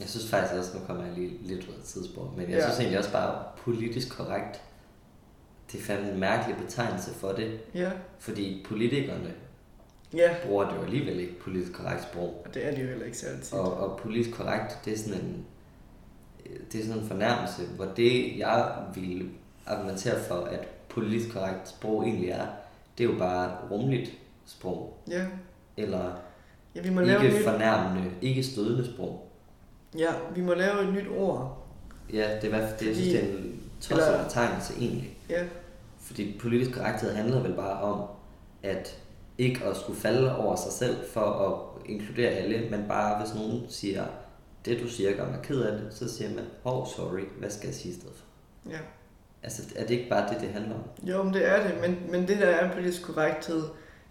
Jeg synes faktisk også, nu kommer jeg lige lidt ud af tidsspor, men jeg Ja. synes egentlig også bare politisk korrekt, det er fandme en mærkelig betegnelse for det, Ja, fordi politikerne ja, bruger det jo alligevel ikke politisk korrekt sprog. og det er det jo heller ikke så altid. Og, og politisk korrekt, det er sådan en, det er sådan en fornærmelse, hvor det, jeg vil argumentere for, at politisk korrekt sprog egentlig er, det er jo bare rummeligt sprog, Ja, eller ja vi må lave ikke nyt, fornærmende, ikke stødende sprog. ja, vi må lave et nyt ord. Ja, det er, hvad- det, jeg synes, det er en tosset eller- betegnelse egentlig. Ja, Fordi politisk korrekthed handler vel bare om, at ikke at skulle falde over sig selv for at inkludere alle, men bare hvis nogen siger, det du siger gør mig ked af det, så siger man, oh sorry, hvad skal jeg sige i stedet for? ja. Altså er det ikke bare det, det handler om? Jo, men det er det, men, men det der er politisk korrekthed,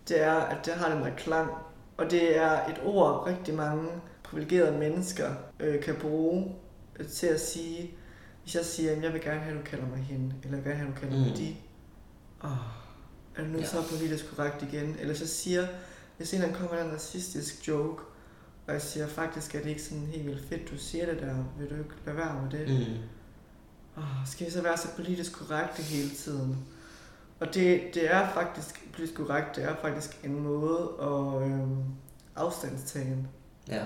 det er, at det har den der klang. Og det er et ord, rigtig mange privilegerede mennesker øh, kan bruge øh, til at sige, hvis jeg siger, at jeg vil gerne have, at du kalder mig hende, eller jeg vil gerne have, at du kalder mig Mm. de. Åh, er du nu Ja. så politisk korrekt igen? Eller jeg siger, hvis en kommer med en racistisk joke, og jeg siger, faktisk er det ikke sådan helt vildt fedt, du siger det der, vil du ikke lade være med det? Mm. Oh, skal vi så være så politisk korrekte hele tiden? Og det, det er faktisk, politisk korrekt, det er faktisk en måde at øhm, afstandstagen. Ja.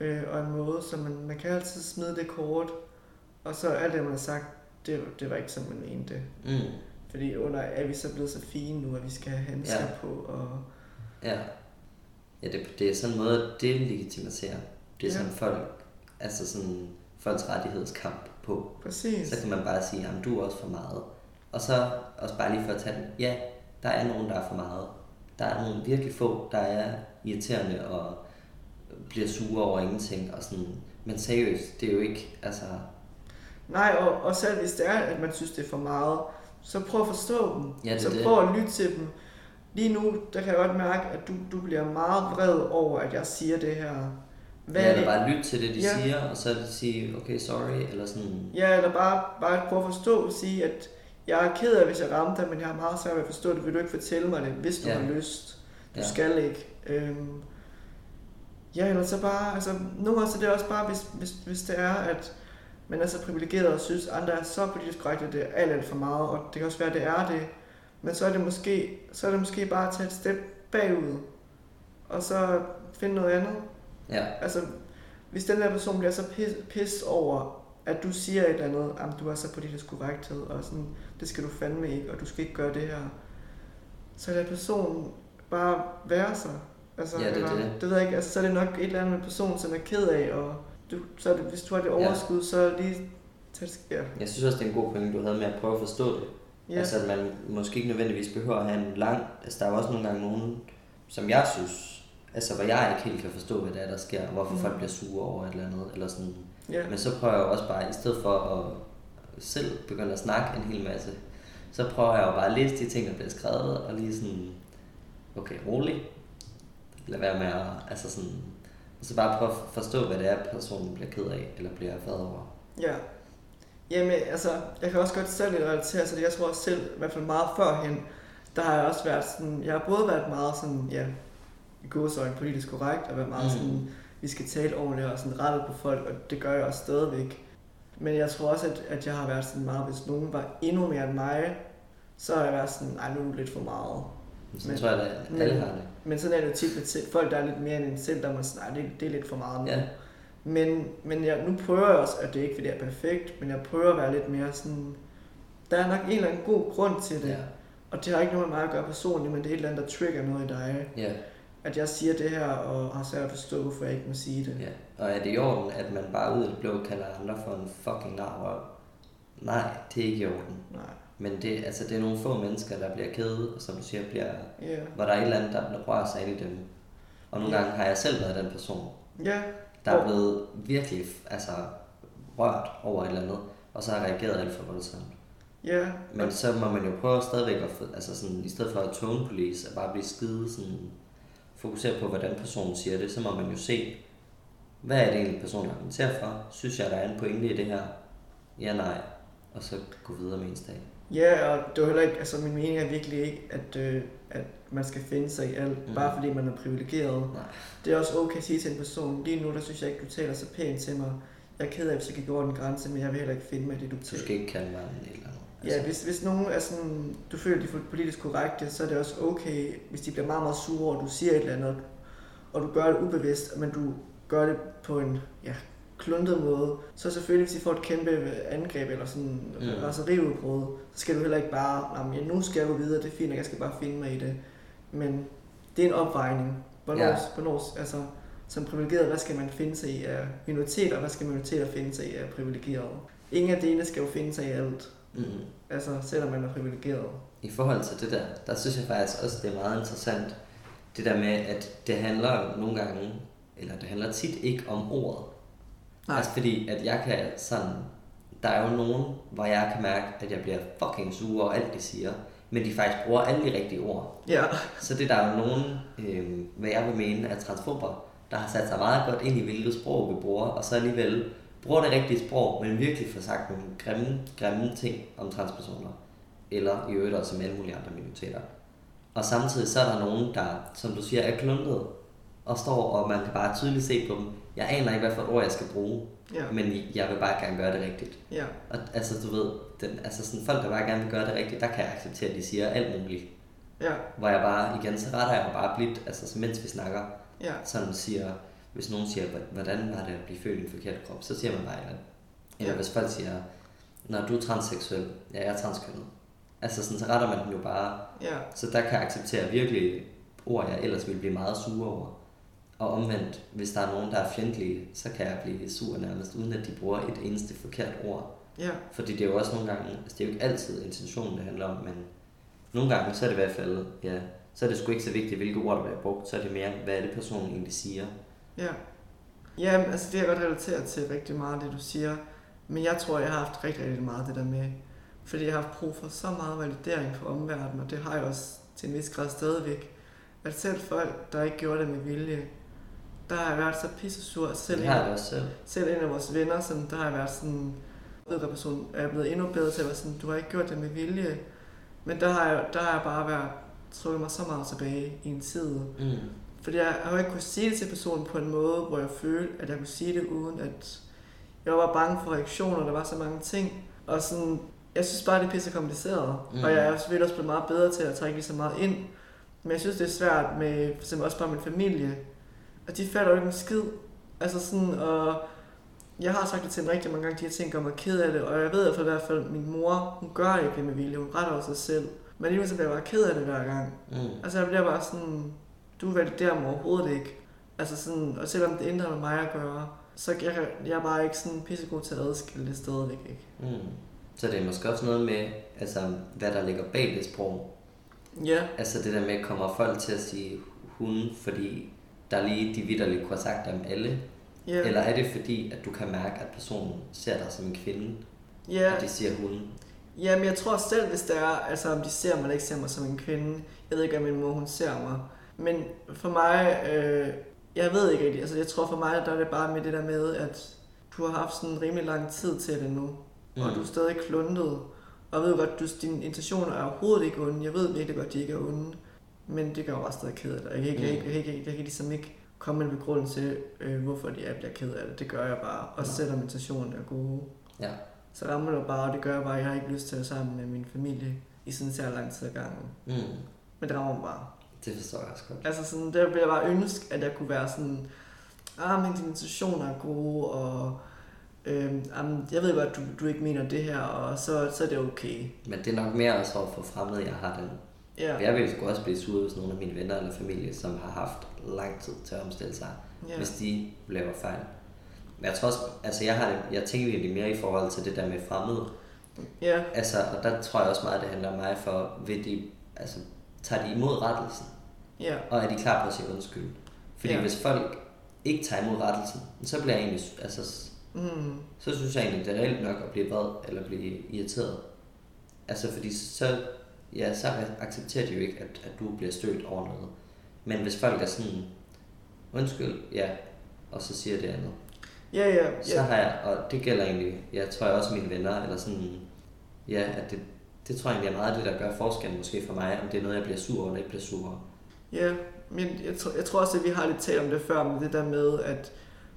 Øh, og en måde, så man, man kan altid smide det kort, og så alt det, man har sagt, det, det var ikke som man mente det. Mm. Fordi under er vi så blevet så fine nu, at vi skal have handsker ja. på, og Ja. Ja, det, det er sådan en måde at delegitimere. Det er Ja. sådan folk, altså sådan folks rettighedskamp på. præcis. Så kan man bare sige, at du er også for meget. Og så også bare lige for at tage den. Ja, der er nogen, der er for meget. Der er nogle virkelig få, der er irriterende og bliver sure over ingenting. Og sådan. Men seriøst, det er jo ikke, altså... Nej, og, og selv hvis det er, at man synes, det er for meget, så prøv at forstå dem. Ja, det så det. prøv at lytte til dem. Lige nu, der kan jeg godt mærke, at du, du bliver meget vred over, at jeg siger det her. Hvad ja, er eller det? bare lytte til det, de Ja. siger, og så sige, okay, sorry, eller sådan... Ja, eller bare, bare prøve at forstå og sige, at jeg er ked af, hvis jeg ramte dig, men jeg har meget svært ved at forstå det. Vil du ikke fortælle mig det, hvis du Ja. har lyst? Du Ja. skal ikke. Øhm, ja, eller så bare, altså, nogle gange så er det også bare, hvis, hvis, hvis det er, at man er så privilegeret og synes, andre er så politisk korrekt, at det er alt, alt for meget, og det kan også være, at det er det. Men så er det måske, så er det måske bare at tage et step bagud, og så finde noget andet. Ja, Altså, hvis den der person bliver så pis, pis over, at du siger et eller andet, at du er så politisk korrekthed, og sådan, det skal du fandme ikke, og du skal ikke gøre det her. Så lader personen bare være sig. Altså, Ja, det er eller, det. det ved jeg ikke, altså, så er det nok et eller andet med personen, som er ked af, og du, så er det, hvis du har det overskud, så lige tag det, ja. jeg synes også, det er en god pointe, du havde med at prøve at forstå det. Ja. Altså, at man måske ikke nødvendigvis behøver at have en lang... Altså, der er jo også nogle gange nogen, som jeg synes... Altså, hvor jeg ikke helt kan forstå, hvad det er, der sker, og hvorfor Mm. folk bliver sure over et eller andet, eller sådan. ja. Men så prøver jeg også bare, i stedet for at selv begynde at snakke en hel masse, så prøver jeg jo bare at læse de ting, der bliver skrevet, og lige sådan, okay, rolig. Lad være med at, altså sådan, og så bare prøve at forstå, hvad det er, personen bliver ked af, eller bliver vred over. Ja. Jamen, altså, jeg kan også godt selv lidt relatere til det. Jeg tror også selv, i hvert fald meget førhen, der har jeg også været sådan, jeg har både været meget sådan, ja, i godsøjne politisk korrekt, og været meget Mm. sådan, vi skal tale ordentligt og sådan rettet på folk, og det gør jeg også stadigvæk. Men jeg tror også, at, at jeg har været sådan meget, hvis nogen var endnu mere end mig, så har jeg været sådan, ej, nu er det lidt for meget. Men så Men- tror jeg, at men- alle har det. Men sådan er det jo tit med folk, der er lidt mere end en selv, der er man sådan, nej, det, det er lidt for meget nu. Ja, Men, men jeg, nu prøver jeg også, at det ikke fordi det er perfekt, men jeg prøver at være lidt mere sådan, der er nok en eller anden god grund til det. ja, Og det har ikke noget med mig at gøre personligt, men det er et eller andet, der trigger noget i dig. ja, At jeg siger det her, og har svært at forstå, hvorfor jeg ikke må sige det. ja. Og er det i orden, at man bare ud af det blå kalder andre for en fucking narrøv? Nej, det er ikke i orden. Nej. Men det, altså, det er nogle få mennesker, der bliver kede, og som du siger, bliver, Ja. hvor der er et eller andet, der rører sig ind i dem. Og nogle Ja. gange har jeg selv været den person, Ja. Der er blevet virkelig altså, rørt over et eller andet, og så har reageret alt for voldsomt. Ja. Men så må man jo prøve stadigvæk at, få- altså sådan, i stedet for at tone police, at bare blive skide sådan, fokusere på, hvordan personen siger det, så må man jo se, hvad er det egentlig, personen argumenterer for? Synes jeg, der er en pointe i det her? Ja, nej. Og så gå videre med ens dag. Ja, og det var heller ikke, altså min mening er virkelig ikke, at, øh, at man skal finde sig i alt, mm. bare fordi man er privilegeret. Nej. Det er også okay at sige til en person, lige nu der synes jeg ikke, du taler så pænt til mig. Jeg er ked af, hvis jeg gik over den grænse, men jeg vil heller ikke finde mig i det, du Du taler. skal ikke kalde mig en eller andet. Ja, hvis, hvis nogen er sådan, du føler, de er politisk korrekte, så er det også okay, hvis de bliver meget, meget sure, og du siger et eller andet, og du gør det ubevidst, men du gør det på en ja, kluntet måde, så selvfølgelig, hvis I får et kæmpe angreb eller sådan mm. raseriudbrud, så skal du heller ikke bare, "Nå, men ja, nu skal jeg gå videre, det er fint, jeg skal bare finde mig i det. Men det er en opvejning. Hvornår, Ja. ja. hvornår altså, som privilegeret, hvad skal man finde sig i af minoriteter, og hvad skal minoriteter finde sig i af privilegerede? Ingen af delene skal jo finde sig i alt, Mm. altså selvom man er privilegeret. I forhold til det der, der synes jeg faktisk også, det er meget interessant, det der med, at det handler nogle gange, eller det handler tit ikke om ordet. Nej. Altså fordi, at jeg kan sådan, der er jo nogen, hvor jeg kan mærke, at jeg bliver fucking sur over alt, de siger, men de faktisk bruger alle de rigtige ord. Ja, Så det der er jo nogen, øh, hvad jeg vil mene, er transfober, der har sat sig meget godt ind i, hvilket sprog vi bruger, og så alligevel bruger det rigtige sprog, men virkelig får sagt nogle grimme, grimme ting om transpersoner. Eller i øvrigt også om alle mulige andre minoriteter. Og samtidig så er der nogen, der, som du siger, er kluntet, og står, og man kan bare tydeligt se på dem. Jeg aner ikke, hvad for et ord jeg skal bruge, ja, men jeg vil bare gerne gøre det rigtigt. ja, Og altså, du ved, den, altså sådan folk, der bare gerne vil gøre det rigtigt, der kan jeg acceptere, at de siger alt muligt. ja, Hvor jeg bare, igen, så retter jeg mig bare blidt, altså så mens vi snakker, ja, sådan siger, hvis nogen siger, "Hva- hvordan var det at blive født i en forkert krop, så siger man bare eller. Eller Ja. hvis folk siger, når du er transseksuel, ja, jeg er transkønnet. Altså sådan, så retter man den jo bare. ja, Så der kan jeg acceptere virkelig ord, jeg ellers ville blive meget sur over. Og omvendt, hvis der er nogen, der er fjendtlige, så kan jeg blive sur nærmest, uden at de bruger et eneste forkert ord. ja, Fordi det er jo også nogle gange, altså det er jo ikke altid intentionen, det handler om, men nogle gange, så er det i hvert fald, ja, så er det sgu ikke så vigtigt, hvilke ord der bliver brugt, så er det mere, hvad er det personen egentlig siger. ja. Ja, altså det er jeg godt relateret til rigtig meget, det du siger. Men jeg tror, jeg har haft rigtig, rigtig meget det der med, fordi jeg har haft brug for så meget validering fra omverdenen, og det har jeg også til en vis grad stadigvæk. At selv folk, der ikke gjorde det med vilje, der har jeg været så pissesur. Selv Det har jeg også selv. selv en af vores venner, som der har jeg været sådan, ved person er blevet endnu bedre til at være sådan, du har ikke gjort det med vilje. Men der har jeg, der har jeg bare været, trukket mig så meget tilbage i en tid. Mm. Fordi jeg har ikke kunne sige det til personen på en måde, hvor jeg følte, at jeg kunne sige det uden at... Jeg var bange for reaktioner, der var så mange ting. Og sådan, jeg synes bare, det er pisse kompliceret. Mm. Og jeg er selvfølgelig også blevet meget bedre til at trække lige så meget ind. Men jeg synes, det er svært med for eksempel også bare min familie. Og de fatter jo ikke en skid. Altså sådan, og jeg har sagt det til dem rigtig mange gange, de her ting gør mig ked af det. Og jeg ved at for i hvert fald, at min mor, hun gør ikke det med vilje. Hun retter over sig selv. Men alligevel så bliver jeg bare ked af det hver gang. Mm. Altså jeg bliver bare sådan, du validerer mig overhovedet ikke. Altså sådan, og selvom det har med mig at gøre, så jeg, jeg er bare ikke sådan pissegod til at adskille det stadigvæk ikke. Mm. Så det er måske også noget med, altså, hvad der ligger bag det sprog. Ja, Altså det der med, kommer folk til at sige hun, fordi der lige de vidderligt kunne have sagt dem alle? ja, Eller er det fordi, at du kan mærke, at personen ser dig som en kvinde, ja. og de siger hun? ja, men jeg tror selv, hvis det er, altså om de ser mig eller ikke ser mig som en kvinde, jeg ved ikke, om min mor hun ser mig, men for mig, øh, jeg ved ikke rigtig, altså jeg tror for mig, der er det bare med det der med, at du har haft sådan en rimelig lang tid til det nu, mm. og du er stadig kluntet. Og jeg ved godt, du, dine intentioner er overhovedet ikke onde. Jeg ved virkelig godt, at de ikke er onde. Men det gør mig bare stadig ked af det. Jeg kan, ikke, jeg, kan, jeg, kan, jeg kan ligesom ikke komme med en begrundelse til, øh, hvorfor de er, bliver ked af det. Det gør jeg bare. Også Nå. selvom intentionen er gode. Ja. Så rammer det bare, og det gør jeg bare. Jeg har ikke lyst til at være sammen med min familie i sådan en lang tid ad gangen. Mm. Men det rammer mig bare. Det forstår jeg også godt. Altså sådan, der vil jeg bare ønske, at jeg kunne være sådan, ah, men dine intentioner er gode, og øhm, jamen, jeg ved godt, du, du ikke mener det her, og så, så er det okay. Men det er nok mere også over for fremmede, jeg har den. Ja. Jeg ville sgu også blive sur, hvis nogle af mine venner eller familie, som har haft lang tid til at omstille sig, ja, hvis de laver fejl. Men jeg tror også, altså jeg, har det, jeg tænker egentlig mere i forhold til det der med fremmede. ja, Altså, og der tror jeg også meget, det handler om mig for, vil de, altså, tager de imod rettelsen, ja, og er de klar på at sige undskyld? Fordi Ja. hvis folk ikke tager imod rettelsen, så bliver jeg egentlig, altså, mm, så synes jeg egentlig, det er reelt nok at blive vred eller blive irriteret. Altså fordi så, ja, så accepterer de jo ikke, at, at du bliver stødt over noget. Men hvis folk er sådan, undskyld, ja, og så siger det andet, ja, ja, så ja, har jeg, og det gælder egentlig, jeg tror jeg også mine venner, eller sådan, ja, at det, det tror jeg egentlig er meget det, der gør forskellen måske for mig, om det er noget, jeg bliver sur over, eller ikke bliver sur over. ja, men jeg, tror, jeg tror også, at vi har lidt talt om det før, men det der med, at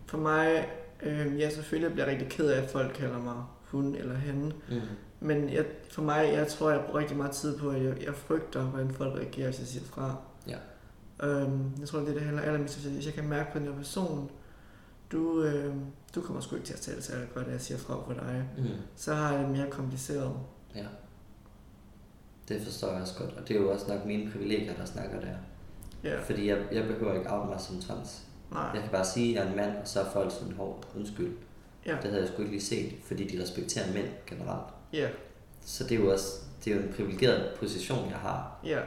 for mig, øh, jeg selvfølgelig bliver rigtig ked af, at folk kalder mig hun eller hende, Mm. men jeg, for mig, jeg tror, jeg bruger rigtig meget tid på, at jeg, jeg frygter, hvordan folk reagerer, hvis jeg siger fra. Ja. Øhm, jeg tror, det er det handler allermest, hvis jeg, hvis jeg kan mærke på den her person, du, øh, du kommer sgu ikke til at tale særlig godt, at jeg siger fra for dig. Mm. Så har jeg det mere kompliceret. Ja. Det forstår jeg også godt, og det er jo også nok mine privilegier, der snakker der. Ja, Fordi jeg, jeg behøver ikke out mig som trans. nej. Jeg kan bare sige, at jeg er en mand, og så er folk sådan, hov, undskyld. Ja. Det havde jeg sgu ikke lige set, fordi de respekterer mænd generelt. Ja, Så det er jo også det er jo en privilegeret position, jeg har. ja.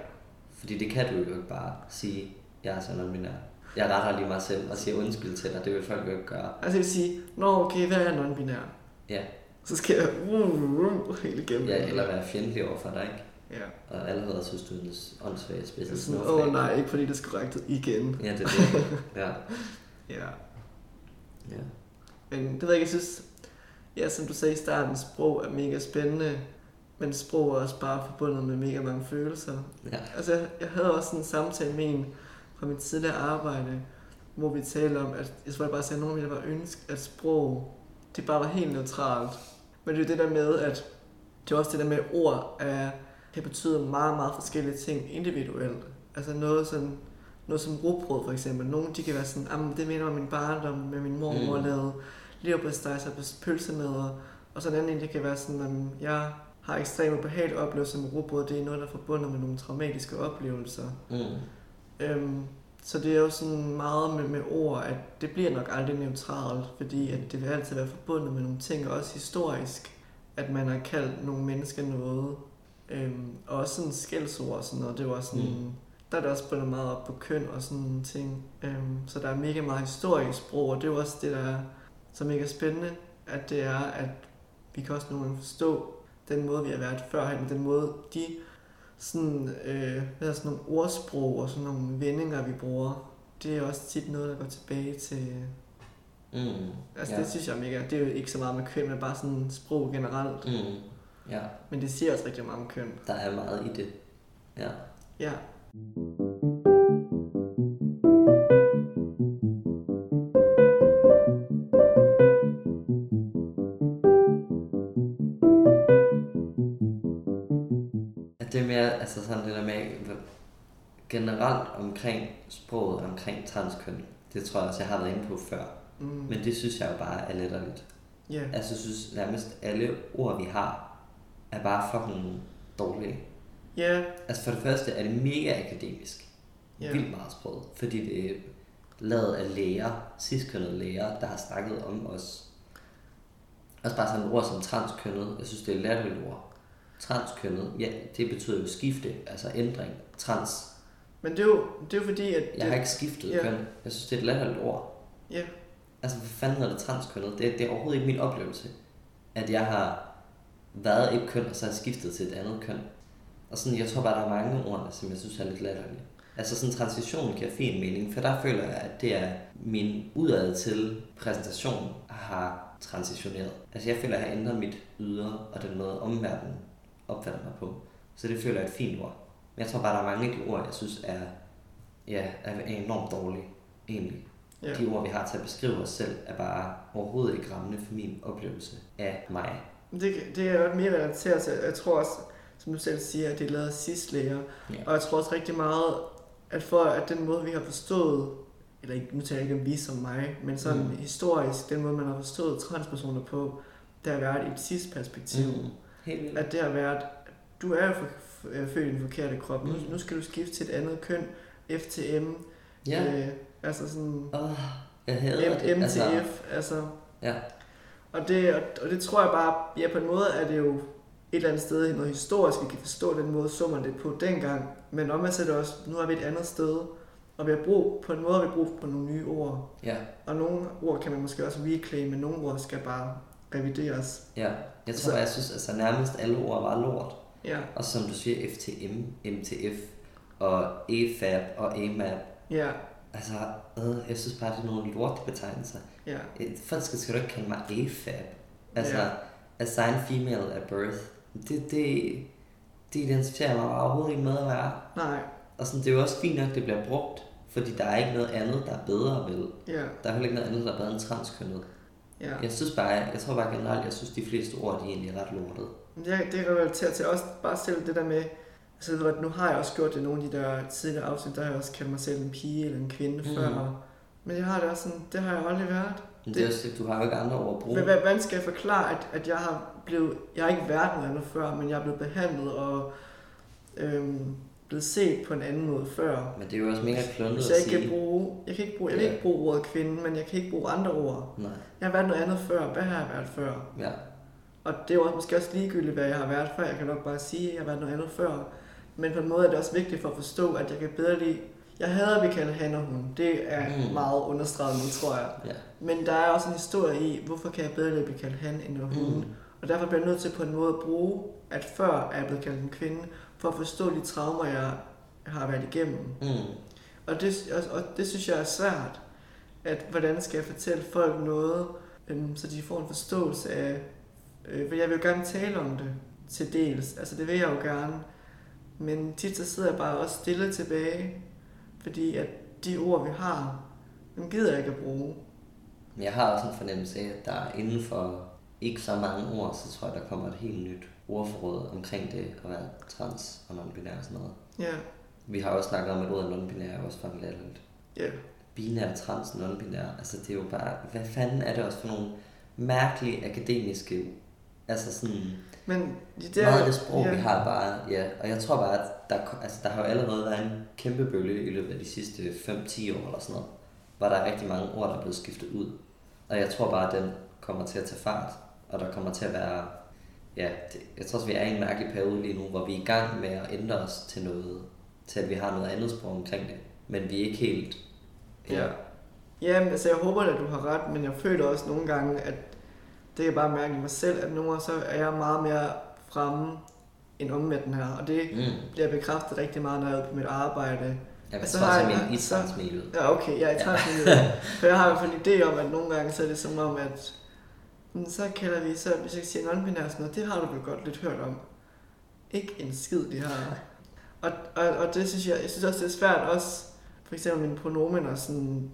Fordi det kan du jo ikke bare sige, jeg er sådan en binær. Jeg retter lige mig selv og siger undskyld til dig, det vil folk jo ikke gøre. Altså jeg vil sige, nå okay, hvad er non-binær? Ja, Så skal jeg uh, uh, helt igennem. ja eller være fjendtlig over for dig, ikke? Ja. Og allerede synes du er Det er sådan, åh oh, nej, ikke fordi det er korrekt igen. Ja, det er det. Ja. Ja. ja. Men det ved jeg ikke, jeg synes, ja, som du sagde i starten, sprog er mega spændende, men sprog er også bare forbundet med mega mange følelser. Ja. Altså, jeg, jeg havde også en samtale med en fra mit tidligere arbejde, hvor vi talte om, at jeg tror, jeg bare sagde, at nogen ville bare ønske, at sprog, det bare var helt neutralt. Men det er det der med, at det er også det der med, at ord er, kan betyde meget, meget forskellige ting individuelt. Altså noget sådan, noget som rugbrød for eksempel. Nogle de kan være sådan, "Jamen, det minder om min barndom med min mormor Mm. lavede leverpostej og pølsemad. Og så en anden en, det kan være sådan, at jeg har ekstremt ubehagelige oplevelser med rugbrød. Det er noget, der er forbundet med nogle traumatiske oplevelser. Mm. Øhm, så det er jo sådan meget med, med ord, at det bliver nok aldrig neutralt, fordi at det vil altid være forbundet med nogle ting, og også historisk, at man har kaldt nogle mennesker noget. Øhm, og også sådan skældsord og sådan noget, det var sådan, Mm. Der er det også bundet meget op på køn og sådan nogle ting. Øhm, så der er mega meget historisk sprog, og det er jo også det, der er så mega spændende, at det er, at vi kan også nogle forstå den måde, vi har været førhen, den måde, de sådan, øh, hvad er sådan nogle ordsprog og sådan nogle vendinger, vi bruger, det er også tit noget, der går tilbage til... Mm. Altså ja. det synes jeg mega... Det er jo ikke så meget med køn, men bare sådan sprog generelt. Mm. Ja, Men det siger også rigtig meget om køn. der er meget i det. Ja. Ja. Det er mere, altså sådan det der med, generelt omkring sproget, omkring transkøn, det tror jeg også, jeg har været inde på før. Mm. Men det synes jeg jo bare er letterligt. Ja. Altså, jeg synes nærmest alle ord, vi har, er bare fucking dårlige. Ja. Altså, for det første er det mega akademisk. Ja. Vildt meget sproget. Fordi det er lavet af læger, sidstkønnede læger, der har snakket om os. Også bare sådan et ord som transkønnet. Jeg synes, det er et latterligt ord. Transkønnet, ja, det betyder jo skifte, altså ændring. Trans. Men det er jo, det er jo fordi, at... Jeg har ikke skiftet Ja. køn. Jeg synes, det er et latterligt ord. Ja. Altså, hvad fanden hedder det transkønnet? Det, det er overhovedet ikke min oplevelse, at jeg har været et køn, og så har skiftet til et andet køn. Og sådan, jeg tror bare, der er mange ord, som jeg synes er lidt latterlige. Altså sådan transition giver fin mening, for der føler jeg, at det er min udad til præsentation har transitioneret. Altså jeg føler, at jeg har ændret mit ydre og den måde omverdenen opfatter mig på. Så det føler jeg er et fint ord. Men jeg tror bare, der er mange af de ord, jeg synes er, ja, er enormt dårlige, egentlig. Ja. De ord, vi har til at beskrive os selv, er bare overhovedet ikke rammende for min oplevelse af mig. Det, det er jo mere relateret til, jeg tror også, som du selv siger, at det er lavet af cis-læger. Ja. Og jeg tror også rigtig meget, at for at den måde, vi har forstået, eller ikke, nu taler jeg ikke om vi som mig, men sådan Mm. mm. historisk, den måde, man har forstået transpersoner på, der har været i et cis-perspektiv. Mm. Helt vildt. At det har været, du er jo øh, født i den forkerte krop, nu, Mm. nu skal du skifte til et andet køn, FTM, Ja. øh, altså sådan Åh, jeg hader det. M- Altså, MTF, altså ja. og det, og, og det tror jeg bare, ja på en måde er det jo et eller andet sted noget historisk, vi kan forstå den måde, så man det på dengang. Men omvendt er det også, nu er vi et andet sted, og vi har brug, på en måde har vi brug for nogle nye ord. ja, Og nogle ord kan man måske også reclaim, men nogle ord skal bare revideres. ja. Jeg tror Så- bare, jeg synes, altså nærmest alle ord var lort. Ja, Og som du siger, FTM, MTF og EFAB og EMAP. ja, Altså, øh, jeg synes bare, det er nogle lortebetegnelser. ja, Folk skal sgu da ikke kalde mig AFAB. Altså, Ja. assigned female at birth. Det, det, det identificerer jeg mig overhovedet ikke med at være. nej, Og sådan, det er jo også fint nok, det bliver brugt. Fordi der er ikke noget andet, der er bedre, vel? ja, Der er heller ikke noget andet, der er bedre end transkønnet. ja. Jeg synes bare, jeg tror bare generelt, jeg synes, de fleste ord, de er egentlig ret lortet. Det, det relaterer til også bare selv det der med, altså nu har jeg også gjort det i nogle af de der tidligere afsnit, der har jeg også kaldt mig selv en pige eller en kvinde mm. før. Men jeg har det også sådan, det har jeg aldrig været. Men det er også det, du har jo ikke andre ord at bruge. Hvordan skal jeg forklare, at, at jeg har blevet, jeg har ikke været noget andet før, men jeg er blevet behandlet og øhm, blevet set på en anden måde før. Men det er jo også mega kluntet Hvis at jeg ikke kan bruge, jeg kan ikke bruge, jeg vil Ja. ikke bruge ordet kvinde, men jeg kan ikke bruge andre ord. Nej, Jeg har været noget andet før. Hvad har jeg været før? ja. Og det er jo også, måske også ligegyldigt, hvad jeg har været før. Jeg kan nok bare sige, at jeg har været noget andet før. Men på en måde er det også vigtigt for at forstå, at jeg kan bedre lide... Jeg hader at blive kaldt han og hun. Det er mm. meget understreget nu, tror jeg. ja. Men der er også en historie i, hvorfor kan jeg bedre lide at blive kaldt han end hun. Mm. Og derfor bliver jeg nødt til på en måde at bruge, at før er jeg blevet kaldt en kvinde, for at forstå de traumer, jeg har været igennem. Mm. Og det, og, og det synes jeg er svært, at hvordan skal jeg fortælle folk noget, øhm, så de får en forståelse af, øh, for jeg vil jo gerne tale om det til dels, altså det vil jeg jo gerne, men tit så sidder jeg bare også stille tilbage, fordi at de ord, vi har, dem gider jeg ikke at bruge. Men jeg har også en fornemmelse af, at der er inden for ikke så mange ord, så tror jeg, der kommer et helt nyt ordforråd omkring det at være trans og non-binær og sådan noget. Ja, Vi har også snakket om, at ordet non-binær er også latterligt. ja, Binær, trans, non-binær, altså det er jo bare, hvad fanden er det også for nogle mærkelige akademiske, altså sådan, men de det meget af det sprog, ja, vi har bare, ja, og jeg tror bare, at der, altså, der har jo allerede været en kæmpe bølge i løbet af de sidste 5-10 år eller sådan noget, hvor der er rigtig mange ord, der er blevet skiftet ud. Og jeg tror bare, at den kommer til at tage fart, og der kommer til at være, ja, det, jeg tror også, vi er i en mærkelig periode lige nu, hvor vi er i gang med at ændre os til noget, til at vi har noget andet sprog omkring det, men vi er ikke helt, Ja. Ja, men altså jeg håber at du har ret, men jeg føler også nogle gange, at det kan jeg bare mærke i mig selv, at nogle gange så er jeg meget mere fremme end omvendt her. Og det Mm. bliver bekræftet rigtig meget, når jeg er på mit arbejde. Jeg vil Så har jeg- min. Ja, okay, jeg tager sådan For jeg har i hvert fald en idé om, at nogle gange så er det som om, at "Men så kalder vi, så hvis jeg siger og sådan noget, det har du vel godt lidt hørt om. Ikke en skid, de har. Og, og, og det synes jeg, jeg synes også, det er svært også, for eksempel mine pronomen og sådan,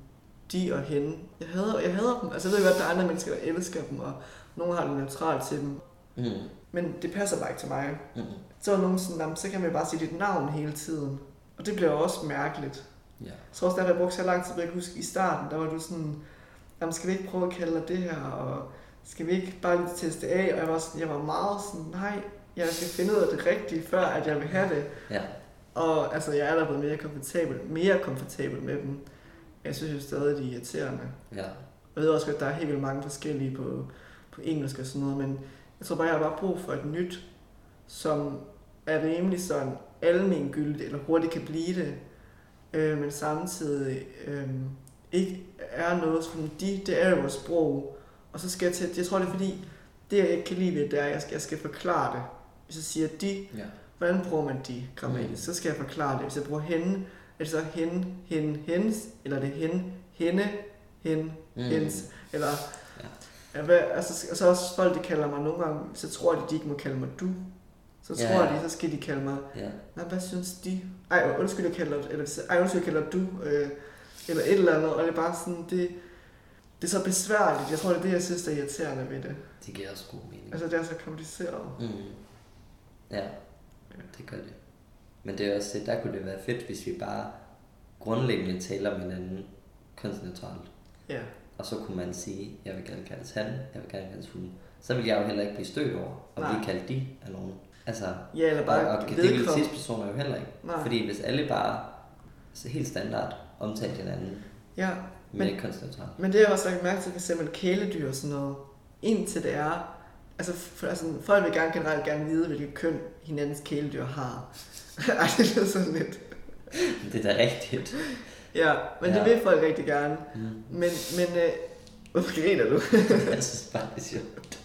de og hende. Jeg hader, jeg hader dem. Altså jeg ved godt, der er andre mennesker, der elsker dem, og nogle har det neutralt til dem. Mm. Men det passer bare ikke til mig. Mm. Så var nogen sådan, "Jamen, så kan man jo bare sige dit navn hele tiden. Og det bliver også mærkeligt. Jeg tror også, der jeg brugte så lang tid, jeg kan huske i starten, der var du sådan, jamen skal vi ikke prøve at kalde dig det her, og skal vi ikke bare lige teste af? Og jeg var, sådan, jeg var meget sådan, nej, jeg skal finde ud af det rigtige, før at jeg vil have det. Ja. Og altså, jeg er der blevet mere komfortabel, mere komfortabel med dem. Jeg synes jo stadig, de er irriterende. Ja. Jeg ved også godt, at der er helt vildt mange forskellige på, på engelsk og sådan noget, men jeg tror bare, jeg har bare brug for et nyt, som er rimelig sådan almengyldigt, eller hurtigt kan blive det, øh, men samtidig øh, ikke er noget, som de, det er jo vores sprog, og så skal jeg til, jeg tror det er fordi, det jeg ikke kan lide ved det er, at jeg skal, jeg skal forklare det. Hvis jeg siger de, Ja. hvordan bruger man de grammatisk, Mm. så skal jeg forklare det. Hvis jeg bruger hende, er det så hende, hende, hendes, eller er det hende, hende, hende, Mm. hendes, eller... Ja. Ja. Hvad, altså, og så også folk, de kalder mig nogle gange, så tror de, de ikke må kalde mig du. Så Ja, tror ja. de, så skal de kalde mig, Ja. nej, hvad synes de? Ej, undskyld, jeg kalder, eller, ej, undskyld, jeg kalder du, øh, eller et eller andet, og det er bare sådan, det, det er så besværligt. Jeg tror, det er det, jeg synes, der er irriterende ved det. Det giver også god mening. Altså, det er så kompliceret. Mm. Ja, det gør det. Men det er også det, der kunne det være fedt, hvis vi bare grundlæggende taler om hinanden kønsneutralt. Ja. Og så kunne man sige, jeg vil gerne kaldes han, jeg vil gerne kaldes hun. Så vil jeg jo heller ikke blive stødt over og Nej. blive kaldt de af nogen. Altså, Ja, eller bare og, og det vil vedkommende. personer jo heller ikke. Nej. Fordi hvis alle bare så helt standard omtalte hinanden Ja, Men- men, kønsneutralt. Men det har jeg også lagt mærke til, eksempel kæledyr og sådan noget. Indtil det er... Altså, for, altså, folk vil gerne generelt gerne vide, hvilket køn hinandens kæledyr har. Ej, det lyder sådan lidt. Det er da rigtigt. Ja, men ja. Ja. det vil folk rigtig gerne. Mm. Men, men øh, hvorfor griner du? jeg synes bare, det er sjovt.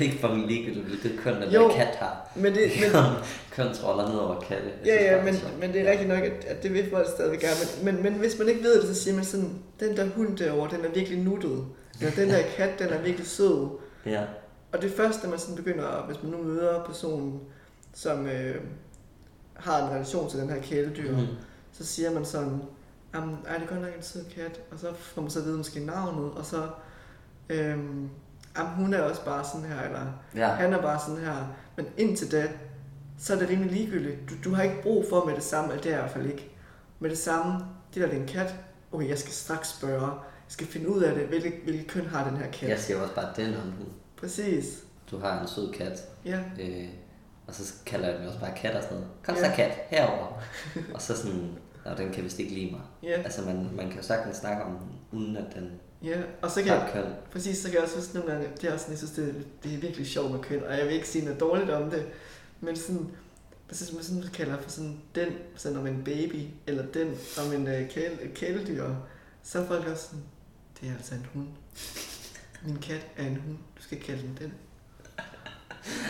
Ikke for min ligegyldigt, hvilket køn den Jo. der kat har. men det, men, Kønsroller ned over katte. Ja, ja, men, det er sjovt. men det er rigtigt nok, at, at det vil folk stadig gerne. Men, men, men hvis man ikke ved det, så siger man sådan, den der hund derovre, den er virkelig nuttet. Eller den der kat, den er virkelig sød. Ja. Og det første, man sådan begynder, hvis man nu møder personen, som øh, har en relation til den her kæledyr, mm. Så siger man sådan, jamen, ej, det er godt nok en sød kat, og så får man så at vide måske navnet, og så, øhm, jamen, hun er også bare sådan her, eller Ja. han er bare sådan her. Men indtil da, så er det rimelig ligegyldigt. Du, du har ikke brug for med det samme, eller det er jeg i hvert fald ikke. Med det samme, det der er en kat, okay, jeg skal straks spørge, skal finde ud af det. Hvilket, hvilket køn har den her kat? Jeg siger også bare, den om den. Præcis. Du har en sød kat, Ja, øh, og så kalder jeg den også bare kat og sådan noget. Kom så kat, herover. og så sådan, og den kan vist ikke lide mig. ja, Altså man, man kan jo sagtens snakke om den, uden at den ja. Og så kan jeg, køn. præcis, så kan jeg også huske nogle gange, det er også sådan, jeg synes, det, det er virkelig sjovt med køn, og jeg vil ikke sige noget dårligt om det, men sådan, præcis, man sådan kalder for sådan den, sådan om en baby, eller den om en uh, kæle, kæledyr, så er folk også sådan, det er altså en hund. Min kat er en hund, du skal kalde den den.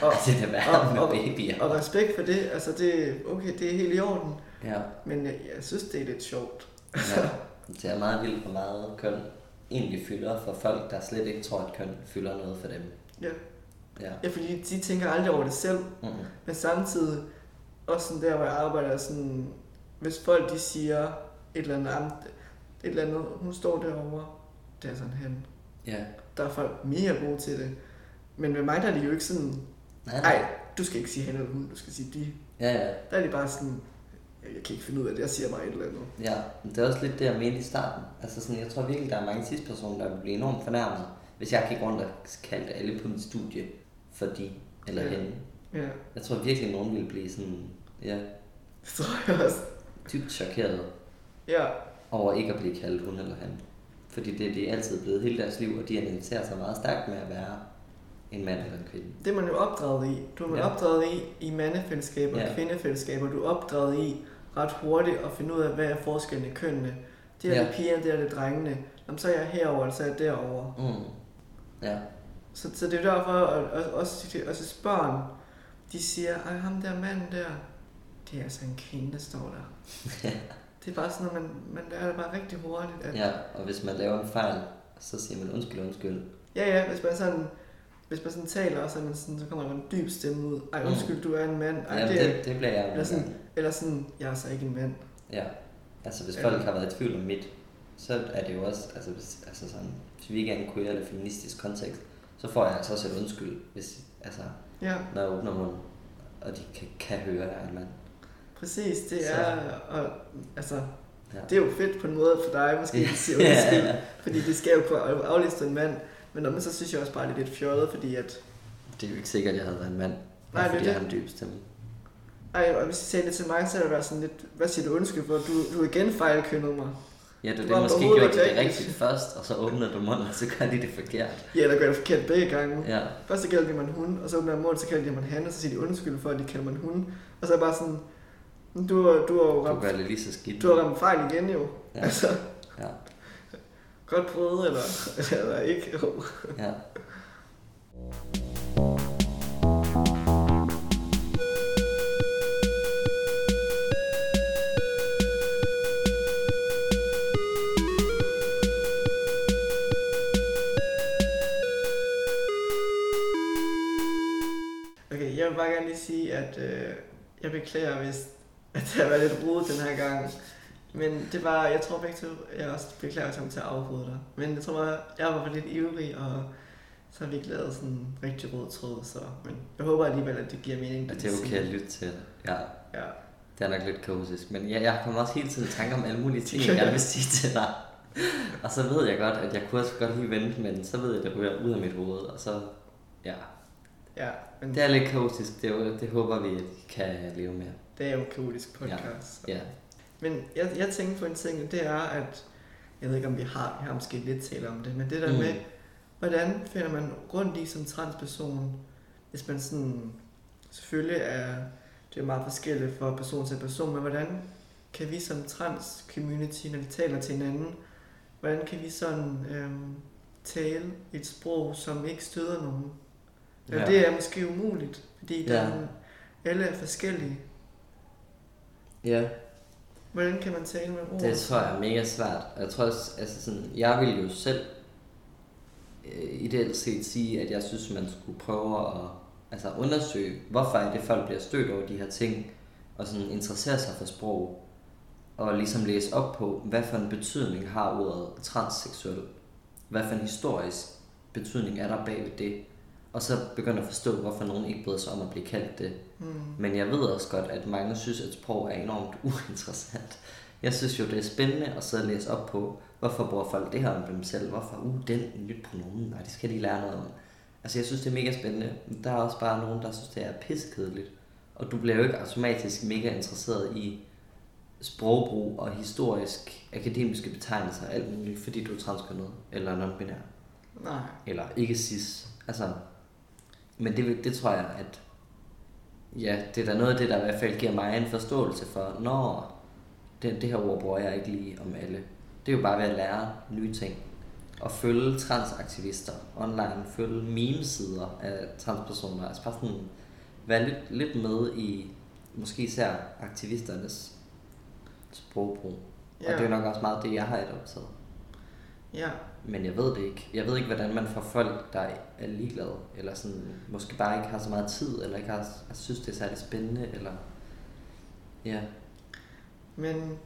Og, Det er det værre og- med og- babyer. og respekt for det, altså det, okay, det er helt i orden, Ja, men jeg, jeg synes, det er lidt sjovt. ja. Det er meget vildt, hvor meget køn egentlig fylder for folk, der slet ikke tror, at køn fylder noget for dem. Ja. Ja. Ja, fordi de tænker aldrig over det selv, Mm-hmm. men samtidig, også sådan der, hvor jeg arbejder, sådan, hvis folk de siger et eller andet, "Jamen, et eller andet, hun står derovre, det er sådan han. Ja. Der er folk mega gode til det. Men med mig, der er de jo ikke sådan, Nej, nej, du skal ikke sige han eller hun, du skal sige de. Ja, ja. Der er de bare sådan, jeg kan ikke finde ud af det, jeg siger bare et eller andet. Ja, men det er også lidt det, jeg mente i starten. Altså sådan, jeg tror virkelig, der er mange cis-personer, der vil blive enormt fornærmet, hvis jeg gik rundt og kaldte alle på mit studie for de eller Ja. hende. Ja, Jeg tror virkelig, nogen ville blive sådan, ja, det tror jeg også. dybt chokeret Ja, over ikke at blive kaldt hun eller han. Fordi det er de altid blevet hele deres liv, og de identificerer sig meget stærkt med at være en mand eller en kvinde. det er man jo opdraget i. Du er man Ja. opdraget i, i mandefællesskaber og Ja. kvindefællesskaber. Du er opdraget i ret hurtigt at finde ud af, hvad er forskellen i kønnene. Det er Ja. det pigerne, det er det drengene. Jamen, så er jeg herover, eller så er jeg derovre. Mm. Ja, Så, så det er derfor, at at- også, også børn, de siger, ej, ham der mand der, det er altså en kvinde, der står der. det er bare sådan, at man, man lærer det bare rigtig hurtigt. At, ja, og hvis man laver en fejl, så siger man undskyld, undskyld. ja, ja, hvis man sådan, hvis man sådan taler, så, er man sådan, så kommer der en dyb stemme ud. Ej, Mm. undskyld, du er en mand. Ej, Jamen, det, det, det bliver jeg eller sådan, eller sådan, jeg er så ikke en mand. Ja, altså hvis Ja. folk har været i tvivl om mit, så er det jo også, altså hvis, altså sådan, hvis vi ikke er en queer eller feministisk kontekst, så får jeg altså også et undskyld, hvis, altså, Ja, når jeg åbner munden, og de kan, kan høre, at jeg er en mand. præcis. Det Så- er, og, altså, Ja. det er jo fedt på en måde for dig, måske, at sige undskyld. Fordi det skal jo kunne afliste en mand. Men man så synes jeg også bare, det er lidt fjollet, fordi at Det er jo ikke sikkert, at jeg havde været en mand, Nej, det er fordi jeg det. har en dyb stemme. Ej, og hvis I sagde det til mig, så er det være sådan lidt, hvad siger du undskyld for? Du, du igen fejlkønnet mig. Ja, du, Det det måske gjort det rigtigt. først, og så åbner du munden, og så gør de det forkert. Ja, der gør det forkert begge gange. Ja, Først så kalder de mig en hund, og så åbner jeg munden, så kalder de mig en han, og så siger de undskyld for, at de kalder mig en hund. Og så er jeg bare sådan, du, du har jo du ramt, gør det lige så skidt. du har ramt fejl igen jo. Ja. Altså, Ja, godt prøvet, eller, eller ikke. Ja. Okay, jeg vil bare gerne lige sige, at øh, jeg beklager, hvis at det har været lidt rodet den her gang. Men det var, jeg tror begge to, jeg også beklager, kom til at afbryde dig. Men jeg tror bare, jeg var lidt ivrig, og så har vi ikke lavet sådan en rigtig rød tråd, så men jeg håber alligevel, at det giver mening. Og du det er okay at lytte til. Ja, Ja, det er nok lidt kaotisk. Men jeg, jeg kommer også hele tiden i tanke om alle mulige ting, jeg gerne vil sige til dig. Og så ved jeg godt, at jeg kunne også godt lige vente, men så ved jeg, at det ryger ud af mit hoved. Og så, ja. ja men Det er lidt kaotisk. Det, det håber vi, at I kan leve med. det er jo en kaotisk podcast. Ja. Men jeg, jeg tænker på en ting, og det er, at jeg ved ikke, om vi har, vi har måske lidt talt om det, men det der Mm. med, hvordan finder man rundt i som transperson, hvis man sådan, selvfølgelig er det er meget forskelligt fra person til person, men hvordan kan vi som trans-community, når vi taler til hinanden, hvordan kan vi sådan øhm, tale et sprog, som ikke støder nogen? Ja. Ja. Det er måske umuligt, fordi Ja. ja. alle er forskellige. ja. Hvordan kan man tale med ord? Det tror jeg er mega svært. Jeg tror også, altså sådan, jeg vil jo selv øh, ideelt set sige, at jeg synes, man skulle prøve at altså undersøge, hvorfor er det, folk bliver stødt over de her ting, og sådan interessere sig for sprog, og ligesom læse op på, hvad for en betydning har ordet transseksuel, hvad for en historisk betydning er der bag ved det, og så begynde at forstå, hvorfor nogen ikke bryder sig om at blive kaldt det. Hmm. Men jeg ved også godt, at mange synes, at sprog er enormt uinteressant. Jeg synes jo, det er spændende at sidde og læse op på, hvorfor bruger folk det her om dem selv, hvorfor, uh, den nyt pronomen, nej, det skal de lære noget om. Altså, jeg synes, det er mega spændende. Der er også bare nogen, der synes, det er pissekedeligt. Og du bliver jo ikke automatisk mega interesseret i sprogbrug og historisk akademiske betegnelser og alt muligt, fordi du er transkønnet eller non-binær. Nej. Eller ikke cis. Altså, men det, det tror jeg, at ja, det er da noget af det, der i hvert fald giver mig en forståelse for, når det, det her ord bruger jeg ikke lige om alle. Det er jo bare ved at lære nye ting. Og følge transaktivister online, følge meme-sider af transpersoner. Altså bare sådan være lidt, lidt med i måske især aktivisternes sprogbrug. Ja. Og det er nok også meget det, jeg har adopteret. Ja. Men jeg ved det ikke. Jeg ved ikke, hvordan man får folk, der er ligeglade, eller sådan, måske bare ikke har så meget tid, eller ikke har, synes, det er særlig spændende, eller... Ja. Men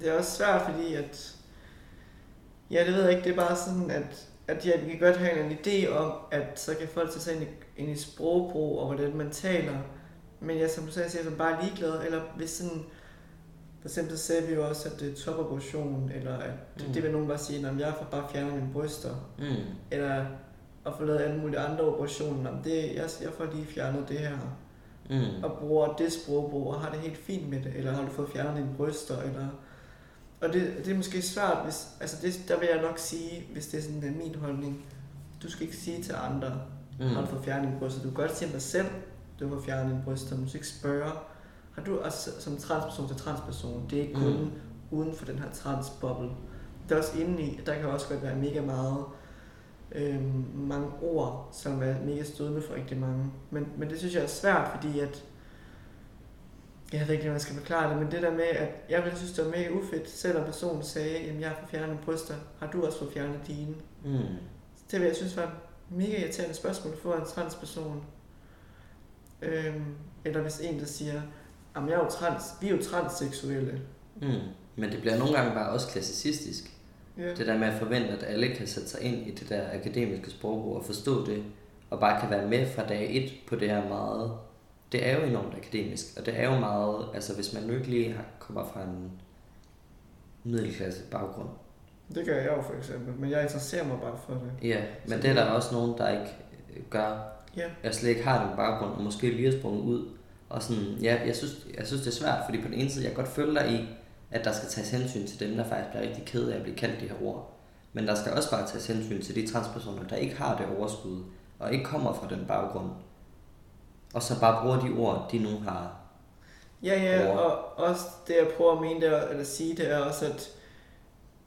det er også svært, fordi at... Ja, det ved jeg ikke. Det er bare sådan, at, at vi kan godt have en idé om, at så kan folk tage sig ind i, ind i sprogbrug og hvordan man taler. Men ja, som du sagde, så er bare ligeglad. Eller hvis sådan for eksempel sagde vi jo også, at det er topoperation, eller at mm. det vil nogen bare sige, at jeg får bare fjernet mine bryster. Mm. Eller at få lavet alle mulige andre operationer. Det, jeg, jeg får lige fjernet det her. Mm. Og bruger det sprogbrug, og har det helt fint med det. Eller har du fået fjernet dine bryster, eller... Og det, det er måske svært, hvis, altså det, der vil jeg nok sige, hvis det er sådan er min holdning, du skal ikke sige til andre, mm. har du fået fjernet dine bryster. Du kan godt sige dig selv, du har fjernet dine bryster, du skal ikke spørge, har du også som transperson til transperson, det er ikke kun mm. uden for den her transboble. Det er også inde i, der kan også godt være mega meget øh, mange ord, som er mega stødende for rigtig mange. Men, men det synes jeg er svært, fordi at jeg ved ikke, hvordan man skal forklare det, men det der med, at jeg ville synes, det var mega ufedt, selvom personen sagde, at jeg har fået fjernet bryster, har du også fået fjernet dine? Mm. Det vil jeg synes var et mega irriterende spørgsmål for en transperson. Øhm, eller hvis en, der siger, Jamen, jeg er jo trans, vi er jo transseksuelle. Mm. Men det bliver nogle gange bare også klassicistisk. Yeah. Det der med at forvente, at alle kan sætte sig ind i det der akademiske sprogbrug og forstå det, og bare kan være med fra dag et på det her meget... Det er jo enormt akademisk, og det er jo meget... Altså, hvis man nu ikke lige kommer fra en middelklasse baggrund. Det gør jeg jo for eksempel, men jeg interesserer mig bare for det. Ja, men Så det er der også nogen, der ikke gør. Ja. Jeg slet ikke har den baggrund, og måske lige har sprunget ud og sådan, ja, jeg synes, jeg synes, det er svært, fordi på den ene side, jeg kan godt følge dig i, at der skal tages hensyn til dem, der faktisk bliver rigtig ked af at blive kaldt de her ord. Men der skal også bare tages hensyn til de transpersoner, der ikke har det overskud, og ikke kommer fra den baggrund. Og så bare bruger de ord, de nu har. Ja, ja, ord. og også det, jeg prøver at mene det, eller sige, det er også, at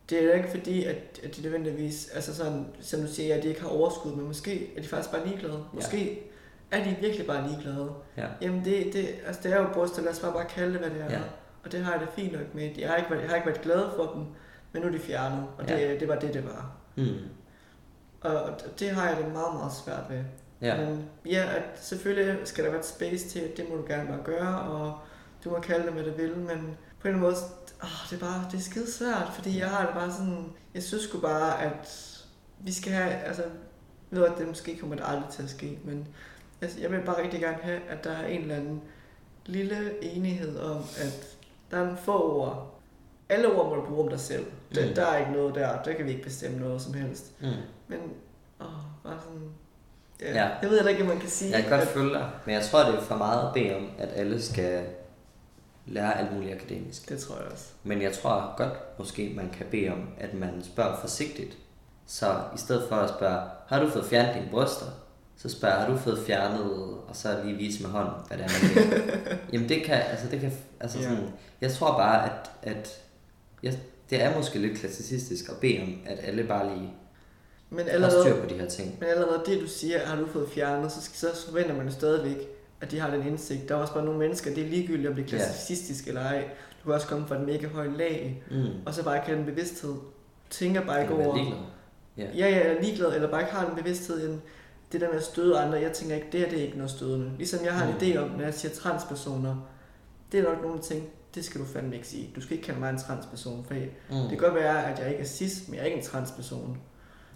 det er ikke fordi, at, at de nødvendigvis, altså sådan, som du siger, at de ikke har overskud, men måske er de faktisk bare ligeglade. Måske ja er de virkelig bare ligeglade. Ja. Jamen det, det, altså det er jo bryster, lad os bare, bare kalde det, hvad det er. Ja. Og det har jeg det fint nok med. Jeg har ikke, jeg har ikke været glad for dem, men nu er de fjernet, og det, ja. det var det, det var. Mm. Og det har jeg det meget, meget svært ved. Ja. Men ja, at selvfølgelig skal der være et space til, det må du gerne bare gøre, og du må kalde det, hvad du vil, men på en måde, åh, det er bare, det er skide svært, fordi jeg har det bare sådan, jeg synes sgu bare, at vi skal have, altså, ved at det måske kommer det aldrig til at ske, men Altså, jeg vil bare rigtig gerne have, at der er en eller anden lille enighed om, at der er en få ord. Alle ord må du bruge om dig selv. Der, mm. der er ikke noget der. Der kan vi ikke bestemme noget som helst. Mm. Men, åh, bare sådan... Ja, ja. Jeg ved ikke, hvad man kan sige. Jeg kan godt at... følge dig, men jeg tror, det er for meget at bede om, at alle skal lære alt muligt akademisk. Det tror jeg også. Men jeg tror godt, måske man kan bede om, at man spørger forsigtigt. Så i stedet for at spørge, har du fået fjernet dine bryster? Så spørger har du fået fjernet, og så lige vise med hånden, hvad det er, man Jamen det kan, altså det kan, altså sådan, yeah. jeg tror bare, at, at jeg, det er måske lidt klassicistisk at bede om, at alle bare lige men allerede, har styr på de her ting. Men allerede det, du siger, har du fået fjernet, så, så forventer man jo stadigvæk, at de har den indsigt. Der er også bare nogle mennesker, det er ligegyldigt, om det er klassicistisk yeah. eller ej. Du kan også komme fra et mega højt lag, mm. og så bare ikke have den bevidsthed. Tænker bare ikke over... Ligeglad. Yeah. Ja, ja, ligeglad, eller bare ikke har den bevidsthed, en, det der med at støde andre, jeg tænker ikke, det her det er ikke noget stødende. Ligesom jeg har en mm. idé om, når jeg siger transpersoner, det er nok nogle ting, det skal du fandme ikke sige. Du skal ikke kalde mig en transperson, for mm. det kan godt være, at jeg ikke er cis, men jeg er ikke en transperson.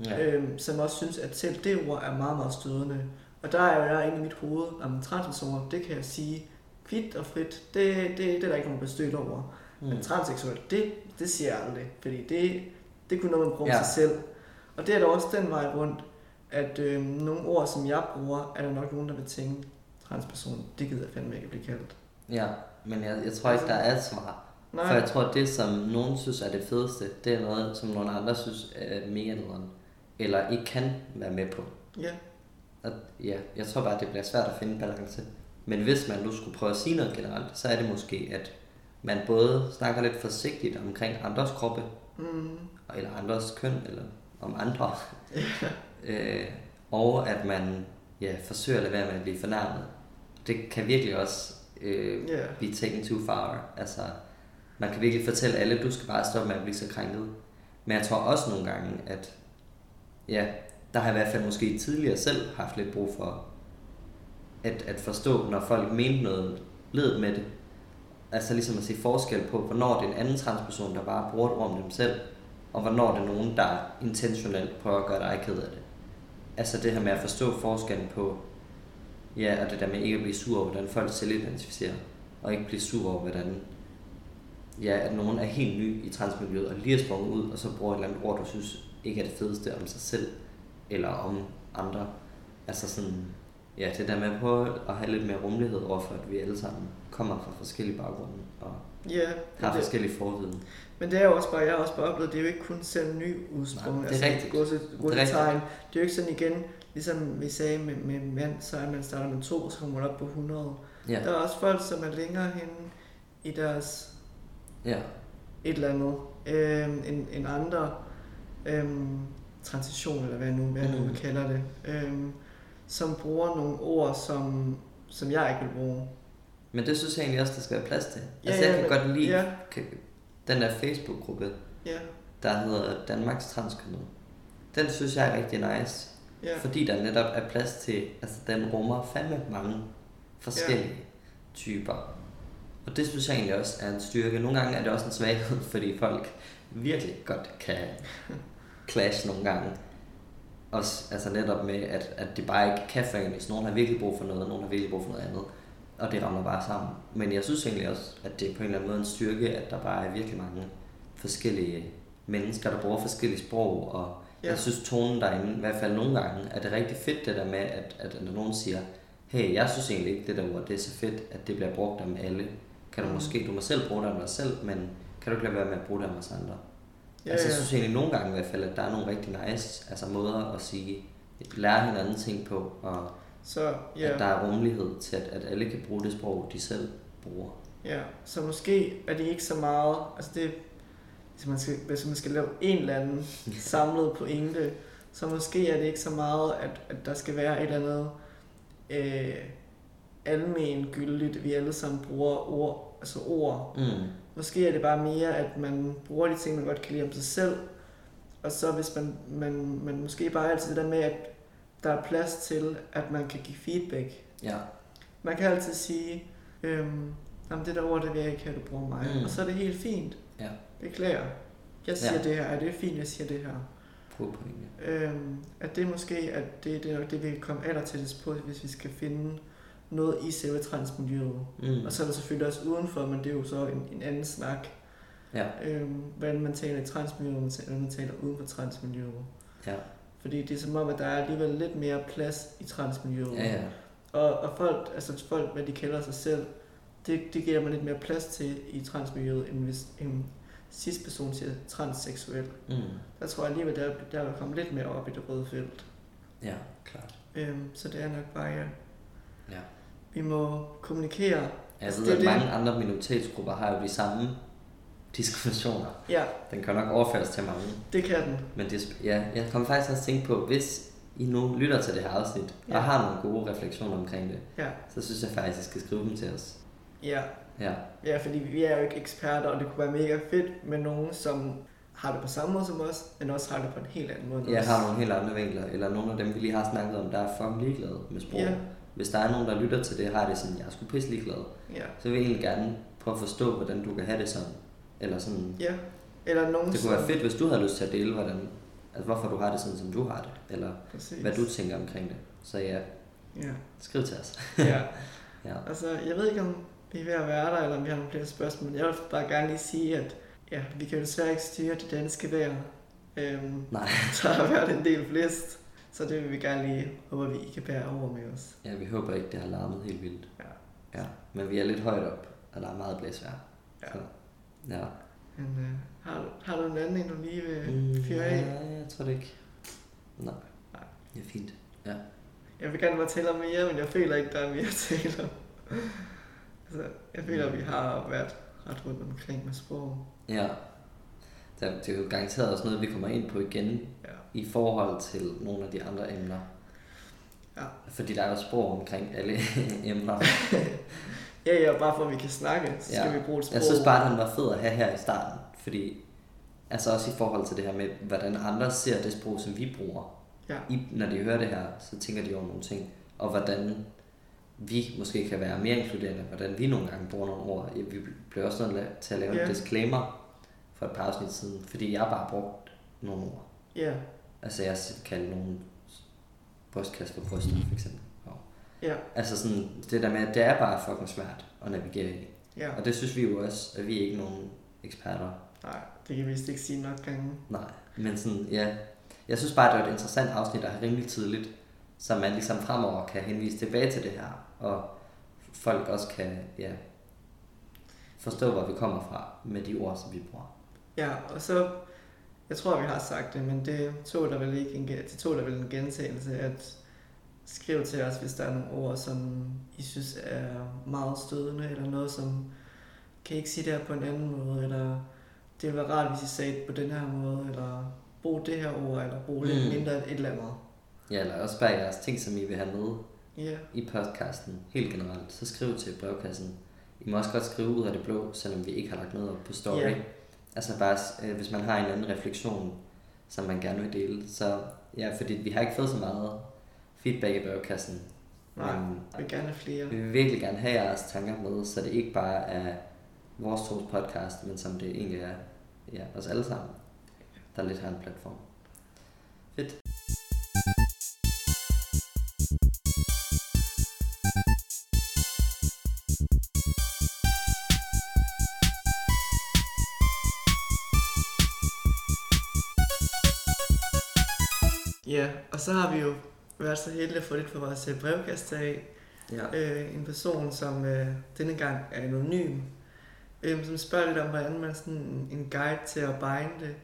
Ja. Øhm, som også synes, at selv det ord er meget, meget stødende. Og der er jo jeg inde i mit hoved, om transpersoner, det kan jeg sige kvidt og frit. Det, det, det er der ikke nogen bestødt over. Mm. Men transseksuel, det, det siger jeg aldrig, fordi det, det kunne noget, man bruge Ja. sig selv. Og det er da også den vej rundt, at øh, nogle ord, som jeg bruger, er der nok nogen, der vil tænke, transperson, det gider jeg fandme ikke at blive kaldt. Ja, men jeg, jeg tror ikke, der er et svar. Nej, For jeg tror, at det, som nogen synes er det fedeste, det er noget, som nogle andre synes er mega nederen. Eller ikke kan være med på. ja, Og ja, jeg tror bare, det bliver svært at finde balance. Men hvis man nu skulle prøve at sige noget generelt, så er det måske, at man både snakker lidt forsigtigt omkring andres kroppe, mm, eller andres køn, eller om andre. Øh, og at man ja, forsøger at lade være med at blive fornærmet. Det kan virkelig også øh, ja, blive taken too far. Altså, man kan virkelig fortælle alle, du skal bare stoppe med at blive så krænket. Men jeg tror også nogle gange, at ja, der har jeg i hvert fald måske tidligere selv haft lidt brug for at, at forstå, når folk mente noget ledet med det. Altså ligesom at se forskel på, hvornår det er en anden transperson, der bare bruger et ord om dem selv, og hvornår det er nogen, der intentionelt prøver at gøre dig ked af det. Altså det her med at forstå forskellen på, ja, og det der med ikke at blive sur over, hvordan folk selv identificerer, og ikke blive sur over, hvordan ja, at nogen er helt ny i transmiljøet, og lige er sprunget ud, og så bruger et eller andet ord, du synes ikke er det fedeste om sig selv, eller om andre. Altså sådan, ja, det der med at prøve at have lidt mere rummelighed overfor, at vi alle sammen kommer fra forskellige baggrunde, og ja. har det, forskellige forviden. Men det er jo også bare, jeg har også bare oplevet, det er jo ikke kun selv ny udsprung. Nej, det er rigtigt. Gå til, gå Det er rigtigt. Det er jo ikke sådan igen, ligesom vi sagde med, med mand, så er man starter med to, så kommer man op på 100. Ja, Der er også folk, som er længere henne i deres ja, et eller andet, øhm, end, end andre øhm, transition, eller hvad nu, hvad jeg nu Mm. kalder det, øhm, som bruger nogle ord, som, som jeg ikke vil bruge. men det synes jeg egentlig også, der skal være plads til. Ja, Altså jeg ja, kan men- godt lide Ja, den der Facebook-gruppe, ja, der hedder Danmarks Transkønnet. Den synes jeg er rigtig nice. ja, Fordi der netop er plads til, altså den rummer fandme mange forskellige ja. typer. Og det synes jeg egentlig også er en styrke. Nogle gange er det også en svaghed, fordi folk virkelig godt kan clash nogle gange. Også altså netop med, at, at det bare ikke kan forenes. Nogen har virkelig brug for noget, nogen har virkelig brug for noget andet. Og det rammer bare sammen. Men jeg synes egentlig også, at det er på en eller anden måde en styrke, at der bare er virkelig mange forskellige mennesker, der bruger forskellige sprog, og Ja. jeg synes tonen derinde, i hvert fald nogle gange, er det rigtig fedt det der med, at, at når nogen siger, hey, jeg synes egentlig ikke det der ord, det er så fedt, at det bliver brugt om alle. Kan du Mm. måske, du må selv bruge det om dig selv, men kan du ikke lade være med at bruge det om os andre? ja, altså jeg synes egentlig nogle gange i hvert fald, at der er nogle rigtig nice altså måder at sige, lære hinanden ting på, og Så, ja. at der er rummelighed til, at, at alle kan bruge det sprog, de selv bruger. ja, så måske er det ikke så meget, altså det, hvis man skal, hvis man skal lave en eller anden samlet pointe, så måske er det ikke så meget, at, at der skal være et eller andet øh, almen gyldigt, vi alle sammen bruger ord, altså ord. Mm. Måske er det bare mere, at man bruger de ting, man godt kan lide om sig selv, og så hvis man, man, man måske bare altid det der med, at der er plads til, at man kan give feedback. Ja, Man kan altid sige, øhm, jamen det der ord, det vil jeg ikke have, du bruger mig. Mm. Og så er det helt fint. Ja. Beklager. Jeg siger Ja. det her, er det fint, jeg siger det her. god pointe. Øhm, at det måske, at det, det er det, vi kan komme allertættest på, hvis vi skal finde noget i selve transmiljøet. Mm. Og så er der selvfølgelig også udenfor, men det er jo så en, en anden snak. Ja, Øhm, hvordan man taler i transmiljøet, hvordan man taler uden for transmiljøet. ja, Fordi det er som om, at der er alligevel lidt mere plads i transmiljøet. ja, ja. Og, og folk, altså folk, hvad de kalder sig selv, det, det giver man lidt mere plads til i transmiljøet, end hvis en sidste person siger transseksuel. Mm. Der tror jeg alligevel, der, der er kommet lidt mere op i det røde felt. Ja, klart. Øhm, så det er nok bare, ja. Ja. Vi må kommunikere. Jeg Altså, ved, det at det. mange andre minoritetsgrupper har jo de samme diskriminationer. Ja, Den kan nok overføres til mange. det kan den. Men det, ja, jeg kommer faktisk også tænke på, hvis I nu lytter til det her afsnit, Ja. og har nogle gode refleksioner omkring det, Ja, så synes jeg faktisk, at I skal skrive dem til os. ja. Ja, Ja, fordi vi er jo ikke eksperter, og det kunne være mega fedt med nogen, som har det på samme måde som os, men også har det på en helt anden måde. os. har nogle helt andre vinkler, eller nogle af dem, vi lige har snakket om, der er fucking ligeglade med sprog. Ja. Hvis der er nogen, der lytter til det, har det sådan, jeg er sgu pisse ligeglad, Ja, så vil jeg egentlig gerne prøve at forstå, hvordan du kan have det sådan. Eller sådan, ja. Eller nogen, det kunne være fedt, hvis du havde lyst til at dele, hvordan, altså hvorfor du har det sådan, som du har det, eller Præcis. hvad du tænker omkring det. Så ja, Ja, skriv til os. ja. Ja. Altså, jeg ved ikke om... vi er ved at være der, eller om vi har nogle flere spørgsmål. Jeg vil bare gerne lige sige, at ja, vi kan jo desværre ikke styre det danske vejr. Øhm, Nej. der har været en del blæst, så det vil vi gerne lige håbe, at vi I kan bære over med os. Ja, vi håber ikke, det har larmet helt vildt. Ja. Ja, men vi er lidt højt op, og der er meget blæsvejr. Ja. Så, ja. Men øh, har, du, har du en anden en, du lige vil Mm, fyre af? Nej, jeg tror det ikke. Nej. Nej. Det er fint. Ja. Jeg vil gerne fortælle om mere, men jeg føler ikke, der er mere at tale om. altså, jeg føler, at vi har været ret rundt omkring med sprog. Ja. Det er, det er jo garanteret også noget, vi kommer ind på igen Ja. i forhold til nogle af de andre emner. Ja. Fordi der er jo sprog omkring alle emner. Ja, ja, bare for at vi kan snakke, så skal Ja. vi bruge et sprog. Jeg synes bare, den var fed at have her i starten. Fordi, altså også i forhold til det her med, hvordan andre ser det sprog, som vi bruger. Ja. I, når de hører det her, så tænker de over nogle ting. Og hvordan vi måske kan være mere inkluderende, hvordan vi nogle gange bruger nogle ord. Vi blev også nødt til at lave Ja. en disclaimer for et par afsnit siden, fordi jeg bare brugt nogle ord. Ja, Altså jeg kaldte nogle brystkasse for bryster, for eksempel. Ja, altså sådan, det der med, at det er bare fucking svært at navigere i. ja. Og det synes vi jo også, at vi er ikke nogen eksperter. Nej, det kan vi vist ikke sige nok gange. Nej, men sådan, ja. Jeg synes bare, det var et interessant afsnit, der er rimelig tidligt, så man ligesom fremover kan henvise tilbage til det her, og folk også kan, ja, forstå, hvor vi kommer fra med de ord, som vi bruger. Ja, og så, jeg tror, vi har sagt det, men det tog der vel ikke en, det tog der vel en gentagelse, at skrive til os, hvis der er nogle ord, som I synes er meget stødende, eller noget, som kan I ikke sige det her på en anden måde, eller det ville være rart, hvis I sagde det på den her måde, eller brug det her ord, eller brug lidt Mm. mindre et eller andet. Ja, eller også bare jeres ting, som I vil have med Ja, i podcasten, helt generelt, så skriv til brevkassen. I må også godt skrive ud af det blå, selvom vi ikke har lagt noget op på story. Ja. Altså bare, øh, hvis man har en anden refleksion, som man gerne vil dele. Så ja, fordi vi har ikke fået så meget feedback i brevkassen. nej, Men jeg vil gerne have flere. vi vil virkelig gerne have jeres tanker med, så det ikke bare er vores tos podcast, men som det egentlig er ja, os alle sammen, der lidt har en platform. Fedt. Ja, og så har vi jo været så heldige at få lidt fra vores øh, brevkasse af. Ja. øh, en person, som øh, denne gang er anonym, øh, som spørger lidt om, hvordan man sådan en, guide til at binde,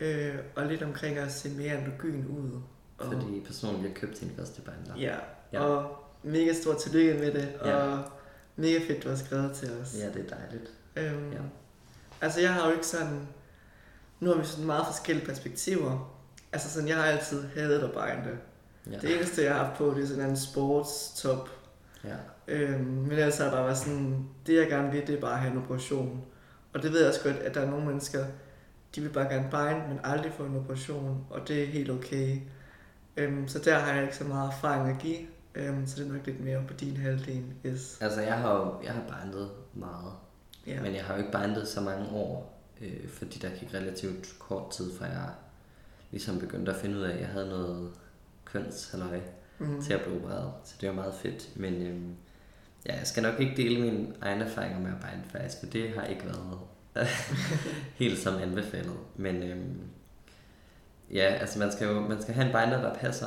øh, og lidt omkring at se mere androgyn ud. Og, Fordi personen har købt sin første binder. ja, Ja. og mega stort tillykke med det, Ja. og mega fedt, du har skrevet til os. Ja, det er dejligt. Øhm, Ja. Altså, jeg har jo ikke sådan... Nu har vi sådan meget forskellige perspektiver. Altså, sådan, jeg har altid hadet at binde. Ja. Det eneste, jeg har haft på, det er sådan en sportstop, Ja. Øhm, men ellers har jeg bare været sådan, det jeg gerne vil, det er bare at have en operation. Og det ved jeg også godt, at der er nogle mennesker, de vil bare gerne binde, men aldrig få en operation, og det er helt okay. Øhm, så der har jeg ikke så meget erfaring at give, øhm, så det er nok lidt mere på din halvdel. Yes. Altså, jeg har jo jeg har bindet meget, Ja. men jeg har jo ikke bindet så mange år, øh, fordi der gik relativt kort tid, fra jeg ligesom begyndte at finde ud af, at jeg havde noget kønshalløj Mm. til at blive opereret. Så det var meget fedt. Men øhm, ja, jeg skal nok ikke dele mine egne erfaringer med at binde faktisk, for det har ikke været helt som anbefalet. Men øhm, ja, altså man skal jo man skal have en binder, der passer.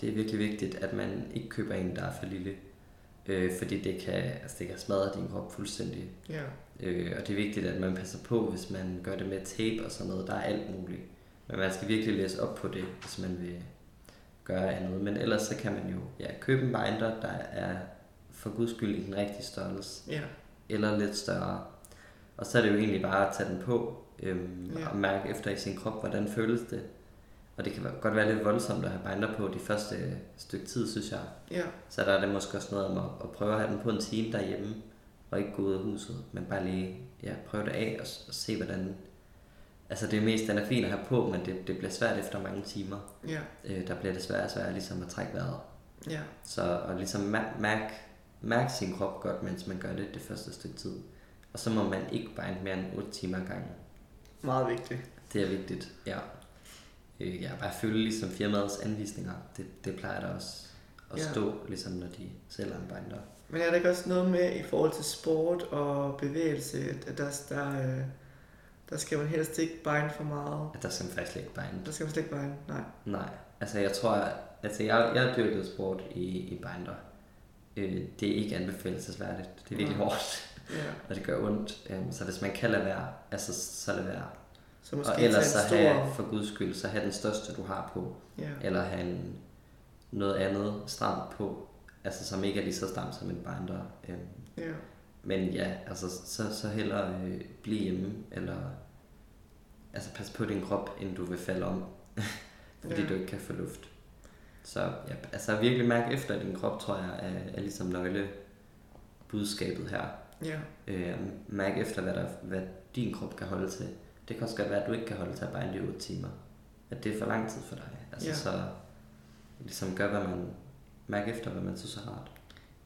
Det er virkelig vigtigt, at man ikke køber en, der er for lille. Øh, fordi det kan, altså det kan smadre din krop fuldstændig. Ja. Øh, og det er vigtigt, at man passer på, hvis man gør det med tape og sådan noget. Der er alt muligt. Men man skal virkelig læse op på det, hvis man vil gøre andet. Men ellers så kan man jo ja, købe en binder, der er for guds skyld i den rigtige størrelse. Ja. Eller lidt større. Og så er det jo egentlig bare at tage den på øhm, Ja. og mærke efter i sin krop, hvordan føles det. Og det kan godt være lidt voldsomt at have binder på de første stykke tid, synes jeg. Ja. Så der er det måske også noget om at, at prøve at have den på en time derhjemme, og ikke gå ud af huset, men bare lige ja, prøve det af og, og se, hvordan... Altså det er mest, den er fin at have på, men det, det bliver svært efter mange timer. Ja. Øh, der bliver det svært og svært ligesom at trække vejret. Ja. Så at ligesom mær- mærke mærke sin krop godt, mens man gør det det første stykke tid. Og så må man ikke binde mere end 8 timer gangen. Meget vigtigt. Det er vigtigt, ja. Øh, ja, bare følge ligesom firmaets anvisninger. Det, det plejer der også at Ja. stå, ligesom når de sælger en binder. Men er der ikke også noget med i forhold til sport og bevægelse, at der, der, øh, der skal man helst ikke binde for meget? Der skal man faktisk ikke binde. Der skal man slet ikke binde, nej. Nej, altså jeg tror, altså jeg, jeg har dyrket sport i, i binder. Øh, det er ikke anbefalesværdigt. Det er virkelig Nej. hårdt, Ja. og det gør ondt. Øh, så hvis man kan lade være, altså så lad være. Så måske Og ellers så have, for guds skyld, så have den største du har på. Ja. Eller have en, noget andet stramt på, altså som ikke er lige så stramt som en binder. Øh, ja. Men ja, altså så, så hellere øh, blive hjemme, eller altså pas på din krop, inden du vil falde om, fordi Ja. du ikke kan få luft. Så ja, altså virkelig mærke efter din krop, tror jeg, er, er ligesom nøgle budskabet her. Ja. Øh, mærk efter, hvad, der, hvad din krop kan holde til. Det kan også godt være, at du ikke kan holde til at binde i 8 timer. At det er for lang tid for dig. Altså Ja. så ligesom gør, hvad man mærk efter, hvad man synes er rart.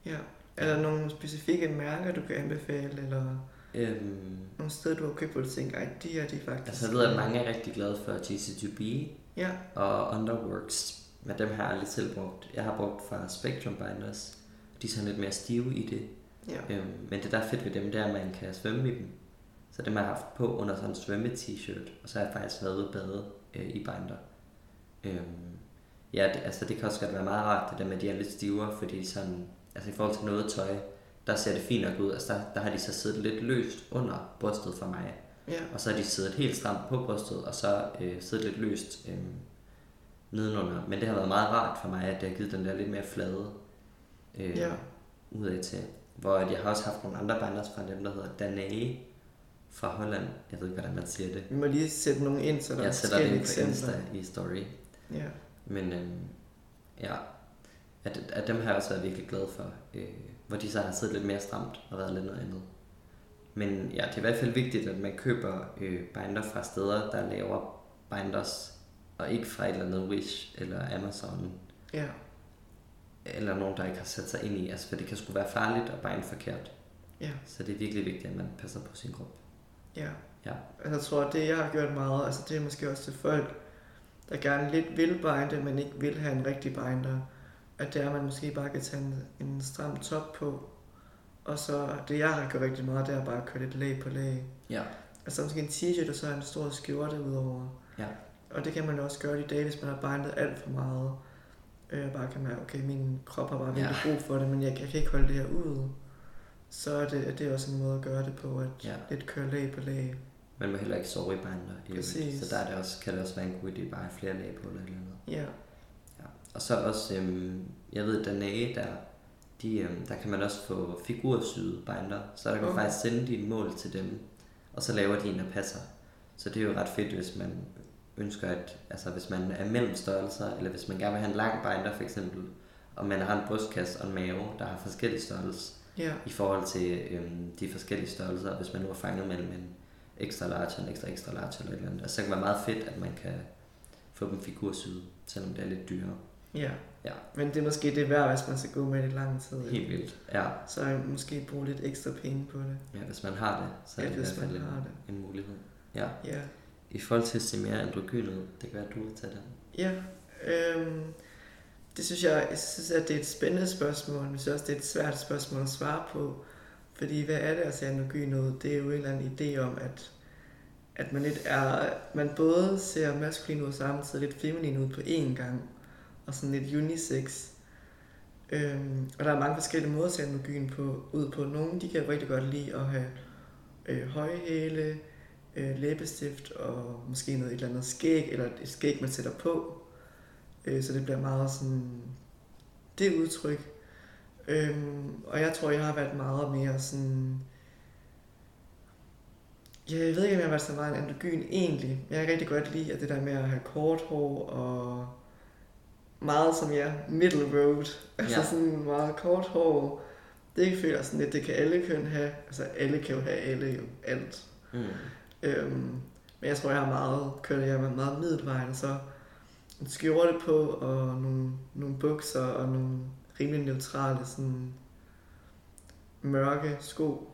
ja. Er der nogle specifikke mærker, du kan anbefale, eller Øhm, nogle steder, du har købt, hvor du tænker, ej, de er de faktisk... altså jeg ved, at mange er rigtig glade for GC2B Ja, og Underworks. Men dem har jeg aldrig selv brugt. Jeg har brugt fra Spectrum Binders. De er sådan lidt mere stive i det. ja, Øhm, men det der er fedt ved dem, det er, at man kan svømme i dem. Så dem har jeg haft på under sådan en svømme-t-shirt, og så har jeg faktisk været ude og bade øh, i binder. Øhm, ja, det, altså det kan også godt være meget rart, det der med, at de er lidt stivere, fordi sådan, altså i forhold til noget tøj, der ser det fint nok ud. Altså der, der har de så siddet lidt løst under brystet for mig, ja, og så har de siddet helt stramt på brystet, og så øh, siddet lidt løst øh, nedenunder. Men det har været meget rart for mig, at det har givet den der lidt mere flade øh, Ja. udad til. Hvor jeg har også haft nogle andre binders fra dem, der hedder Danae fra Holland. Jeg ved ikke, hvordan man siger det. vi må lige sætte nogle ind, så der er Jeg sætter det ind på. Insta i story. Ja, Men øh, ja, at, at dem har jeg også været virkelig glad for. Øh, hvor de så har siddet lidt mere stramt og været lidt noget andet. Men ja, det er i hvert fald vigtigt, at man køber øh, binder fra steder, der laver binders, og ikke fra et eller andet Wish eller Amazon, ja, eller nogen, der ikke har sat sig ind i. Altså, for det kan sgu være farligt at binde forkert. ja, Så det er virkelig vigtigt, at man passer på sin krop. ja. Ja. Altså, jeg tror, at det, jeg har gjort meget, altså det er måske også til folk, der gerne lidt vil binde, men ikke vil have en rigtig binder. At det er, at man måske bare kan tage en, en stram top på, og så det, jeg har gjort rigtig meget, det er bare at køre lidt lag på lag. Ja. Altså måske en t-shirt og så en stor skjorte udover. Ja. Og det kan man også gøre i dag, hvis man har bindet alt for meget. Øh, bare kan mærke, okay, min krop har bare virkelig Ja. brug for det, men jeg, jeg kan ikke holde det her ud. Så er det, er det også en måde at gøre det på, at Ja. lidt køre lag på lag. Man må heller ikke sove i øvrigt. Præcis. Så der er det også, kan det også være en god idé bare at have flere lag på eller et eller andet. Ja. Og så også, øhm, jeg ved, Danae, der, de, øhm, der kan man også få figursyde binder, så der kan Okay. faktisk sende dine mål til dem, og så laver de en, der passer. Så det er jo ret fedt, hvis man ønsker, at, altså hvis man er mellem størrelser, eller hvis man gerne vil have en lang binder for eksempel, og man har en brystkasse og en mave, der har forskellige størrelser, ja, i forhold til øhm, de forskellige størrelser, hvis man nu er fanget mellem en ekstra large og en ekstra ekstra large eller et eller andet. Altså, så kan det være meget fedt, at man kan få dem figursyde, selvom det er lidt dyrere. Ja. Ja. Men det er måske det værd, hvis man skal gå med det i lang tid. Helt vildt. Ja, Så måske bruge lidt ekstra penge på det. ja hvis man har det, så er Ja, det i hvert fald man en, en mulighed. Ja. Ja. I forhold til at se mere androgyn ud, det kan være, at du vil tage den. Ja, øhm, det synes jeg, jeg synes, at det er et spændende spørgsmål, men jeg synes også, det er et svært spørgsmål at svare på. Fordi hvad er det at se androgyn ud? Det er jo en eller anden idé om, at, at man lidt er, man både ser maskulin ud og samtidig lidt feminin ud på én gang, og sådan lidt unisex. Øhm, og der er mange forskellige måder at sætte androgyn på, ud på. Nogle, de kan rigtig godt lide at have øh, høje hæle, øh, læbestift og måske noget et eller andet skæg, eller et skæg, man sætter på. Øh, så det bliver meget sådan det udtryk. Øhm, og jeg tror, jeg har været meget mere sådan... Ja, jeg ved ikke, om jeg har været så meget en androgyn egentlig. Jeg kan rigtig godt lide at det der med at have kort hår og meget som jeg middle road. Altså Ja. sådan meget kort hår. Det føler jeg sådan lidt, det kan alle køn have. Altså alle kan jo have alle jo alt. Mm. Øhm, men jeg tror, jeg har meget, kørt jeg med meget middelvejen, så en skjorte på, og nogle, nogle bukser, og nogle rimelig neutrale, sådan mørke sko.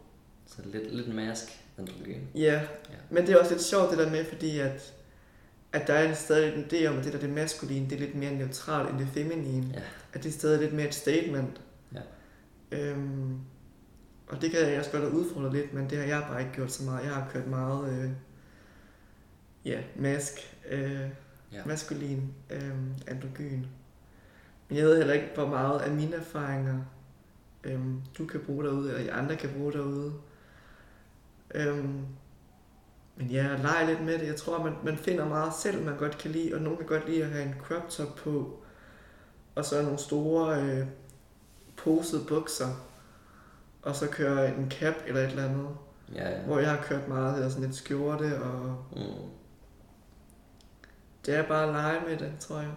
Så lidt, lidt mask androgyn. Ja, Ja. men det er også lidt sjovt det der med, fordi at, at der er stadig en idé om, at det der det maskuline, det er lidt mere neutralt end det feminine. Ja. At det er stadig lidt mere et statement. Ja. Øhm, og det kan jeg også godt have udfordret lidt, men det har jeg bare ikke gjort så meget. Jeg har kørt meget, øh, ja, mask, øh, Ja. maskulin, øh, androgyn. Men jeg ved heller ikke, hvor meget af mine erfaringer, øh, du kan bruge derude, eller andre kan bruge derude. Øhm, men ja, lege lidt med det. Jeg tror, man, man finder meget selv, man godt kan lide, og nogen kan godt lide at have en crop top på, og så nogle store øh, posede bukser, og så køre en cap eller et eller andet. Ja, ja. Hvor jeg har kørt meget eller sådan lidt skjorte, og Mm. det er bare at lege med det, tror jeg.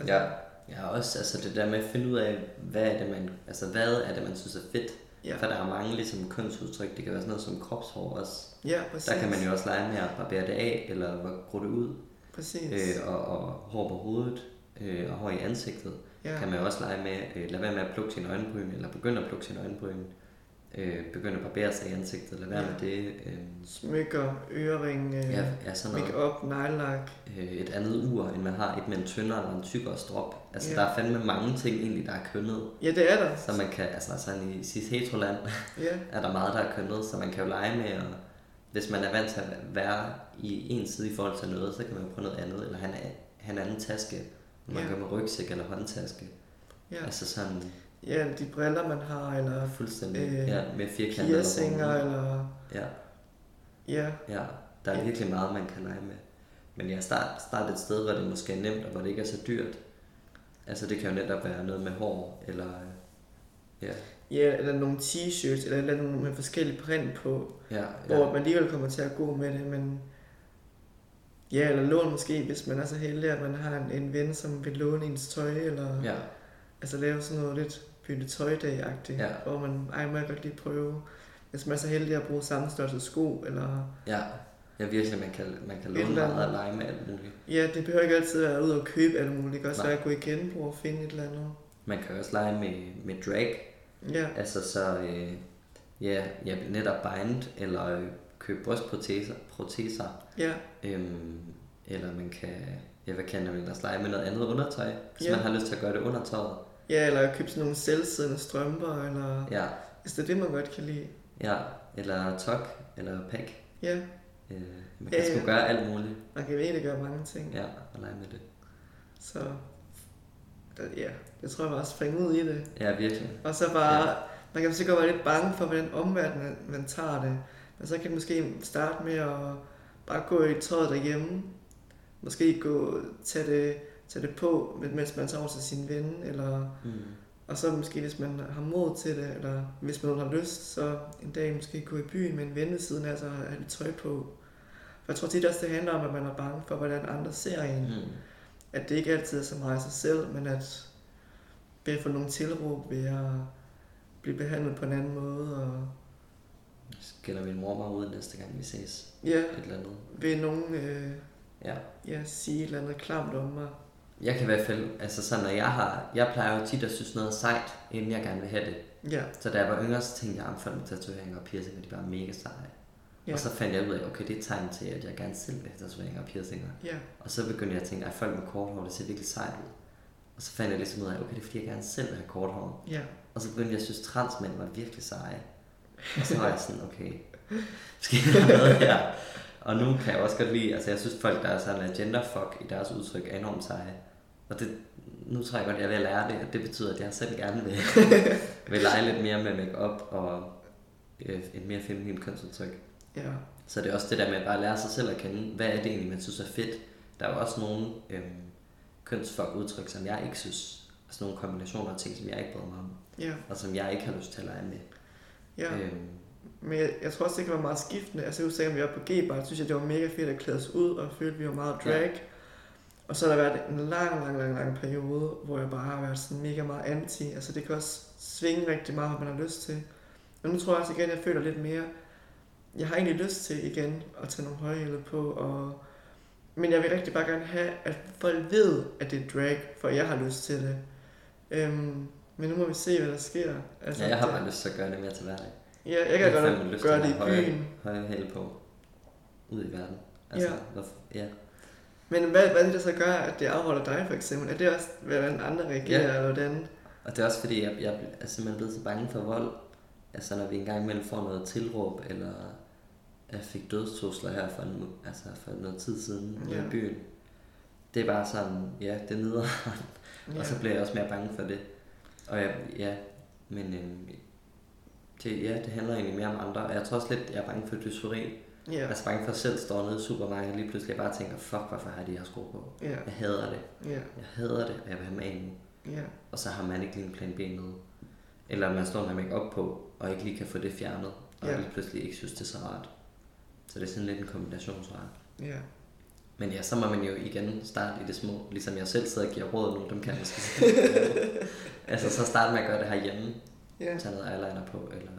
Altså, Ja. Ja, også altså det der med at finde ud af, hvad er det, man, altså, hvad er det, man synes er fedt. ja, For der er mange ligesom kønsudtryk. Det kan være sådan noget som kropshår også. Ja præcis. Der kan man jo også lege med at barbere det af, eller gro det ud. Præcis. Øh, og, og hår på hovedet, øh, og hår i ansigtet. ja. Kan man jo også lege med, øh, lade være med at plukke sine øjenbryn, eller begynde at plukke sine øjenbryn. Øh, begynde at barbere sig i ansigtet, lade være Ja. med det. Øh, Smykker, ørering, øh, ja, ja, sådan noget. make-up, neglelak. øh, et andet ur, end man har et med en tyndere eller en tykkere strop. Altså, Ja. der er fandme mange ting egentlig, der er kønnet. Ja, det er der. Så man kan, altså sådan i cis heteroland, Ja, er der meget, der er kønnet, så man kan jo lege med, og hvis man er vant til at være i en side i forhold til noget, så kan man prøve noget andet, eller have en, have en anden taske, når man Ja. går med rygsæk eller håndtaske. ja. Altså sådan ja, de briller, man har, eller fuldstændig, Øh, ja, med firkanter. piercinger, eller... Ja, Ja, ja, der er Ja. virkelig meget, man kan lege med. Men jeg start, start et sted, hvor det måske er nemt, og hvor det ikke er så dyrt. Altså det kan jo netop være noget med hår, eller ja, ja, eller nogle t-shirts, eller eller andet med forskellige print på, ja, ja. hvor man alligevel kommer til at gå med det, men... Ja, eller lån måske, hvis man er så heldig, at man har en, en ven, som vil låne ens tøj, eller ja, altså lave sådan noget lidt bytte tøjdag-agtigt, Ja. hvor man, ej, må jeg godt lige prøve, hvis man er så heldig at bruge samme størrelse sko, eller... ja. Ja, virkelig, man kan, man kan låne eller meget og lege med alt muligt. Ja, det behøver ikke altid være ud og købe alt muligt, det kan også Nej. være at gå i genbrug og finde et eller andet. Man kan også lege med, med drag, Ja, altså så, øh, ja, ja, netop bind, eller øh, købe brystproteser, proteser, ja, øhm, eller man kan, ja, hvad kan man ellers lege med noget andet undertøj, hvis Ja. man har lyst til at gøre det undertøjet. ja, eller købe sådan nogle selvsiddende strømper, eller Ja, hvis det er det, man godt kan lide. ja, eller tok, eller pack. Ja, Øh, man kan Ja, sgu ja. gøre alt muligt, man kan egentlig gøre mange ting. ja, og lege med det. Så der, ja, jeg tror jeg bare springe ud i det. Ja, virkelig. Og så bare, ja. man kan måske godt være lidt bange for, hvordan omverdenen man tager det. Men så kan det måske starte med at bare gå i tøjet derhjemme. Måske gå, tage det, tage det på, mens man tager over til sin ven. Eller, Mm. og så måske, hvis man har mod til det, eller hvis man har lyst, så en dag måske gå i byen med en ven ved siden af sig og have lidt tøj på. For jeg tror tit også, det handler om, at man er bange for, hvordan andre ser en. Mm. At det ikke altid er så meget sig selv, men at ved at få nogle tilråb ved at blive behandlet på en anden måde, og Skælder min mor mig ud næste gang vi ses. ja, Et eller andet. ved nogen øh, Ja. ja, sige et eller andet klamt om mig. Jeg kan i hvert fald, altså sådan, når jeg har, jeg plejer jo tit at synes noget er sejt, inden jeg gerne vil have det. Ja, Så da jeg var yngre, så tænkte jeg, at folk med tatoveringer og piercinger, de var mega seje. Ja, Og så fandt jeg ud af, okay, det er et tegn til, at jeg gerne selv vil have tatoveringer og piercinger. ja, Og så begyndte jeg at tænke, at folk med kort hår, det ser virkelig sejt ud. Og så fandt jeg ligesom ud af, okay, det er fordi, jeg gerne selv vil have kort hår. ja, Og så begyndte jeg at synes, at transmænd var virkelig seje. Og så var jeg sådan, okay, skal jeg have noget her? Og nu kan jeg også godt lide, altså jeg synes folk, der er sådan en genderfuck i deres udtryk, er enormt seje. Og det, nu tror jeg godt, at jeg vil lære det, og det betyder, at jeg selv gerne vil, vil lege lidt mere med makeup og øh, et mere feminin kønsudtryk. Ja, Så det er også det der med at bare lære sig selv at kende, hvad er det egentlig, man synes er fedt. Der er jo også nogle øhm, kønsfuck udtryk, som jeg ikke synes, altså nogle kombinationer af ting, som jeg ikke bryder mig om, ja, og som jeg ikke har lyst til at lege med. ja. Øhm, Men jeg, jeg tror også, det kan være meget skiftende. Altså, jeg at vi var på G-bar, synes jeg, det var mega fedt at klæde os ud, og følte, at vi var meget drag. Og så har der været en lang, lang, lang, lang periode, hvor jeg bare har været sådan mega meget anti. Altså, det kan også svinge rigtig meget, hvad man har lyst til. Men nu tror jeg også igen, at jeg føler lidt mere, jeg har egentlig lyst til igen at tage nogle højhæle på, og men jeg vil rigtig bare gerne have, at folk ved, at det er drag, for jeg har lyst til det. Øhm, men nu må vi se, hvad der sker. ja, jeg har det- bare lyst til at gøre det mere til hverdag. Ja, jeg kan Jeg godt lyst gøre til det i have byen. Høje hæle på. Ud i verden. Altså, Ja. Hvorfor, ja. Men hvad, hvad det, så gør, at det afholder dig for eksempel? Er det også, hvordan andre reagerer, Ja. eller hvordan? Og det er også fordi, jeg, jeg er simpelthen blevet så bange for vold. Altså når vi engang imellem får noget tilråb, eller jeg fik dødstrusler her for, en, altså for noget tid siden Ja. i byen. Det er bare sådan, ja, det er nederen. Ja. Og så bliver jeg også mere bange for det. Og jeg, ja, men øhm, det, ja, det handler egentlig mere om andre. Og jeg tror også lidt, jeg er bange for dysfori. Ja. Jeg er så bange for at selv stå nede i supermarkedet og lige pludselig bare tænker, fuck, hvorfor har de her sko på? Ja. Jeg hader det. Ja. Jeg hader det, og jeg vil have nu. Ja. Og så har man ikke lige en plan B med. Eller man står med make op på, og ikke lige kan få det fjernet. Og Ja. lige pludselig ikke synes, det er så rart. Så det er sådan lidt en kombinationsret. Ja. Men ja, så må man jo igen starte i det små. Ligesom jeg selv sidder og giver råd nu, dem kan jeg måske Altså så starte med at gøre det herhjemme. Ja. Tage noget eyeliner på, eller,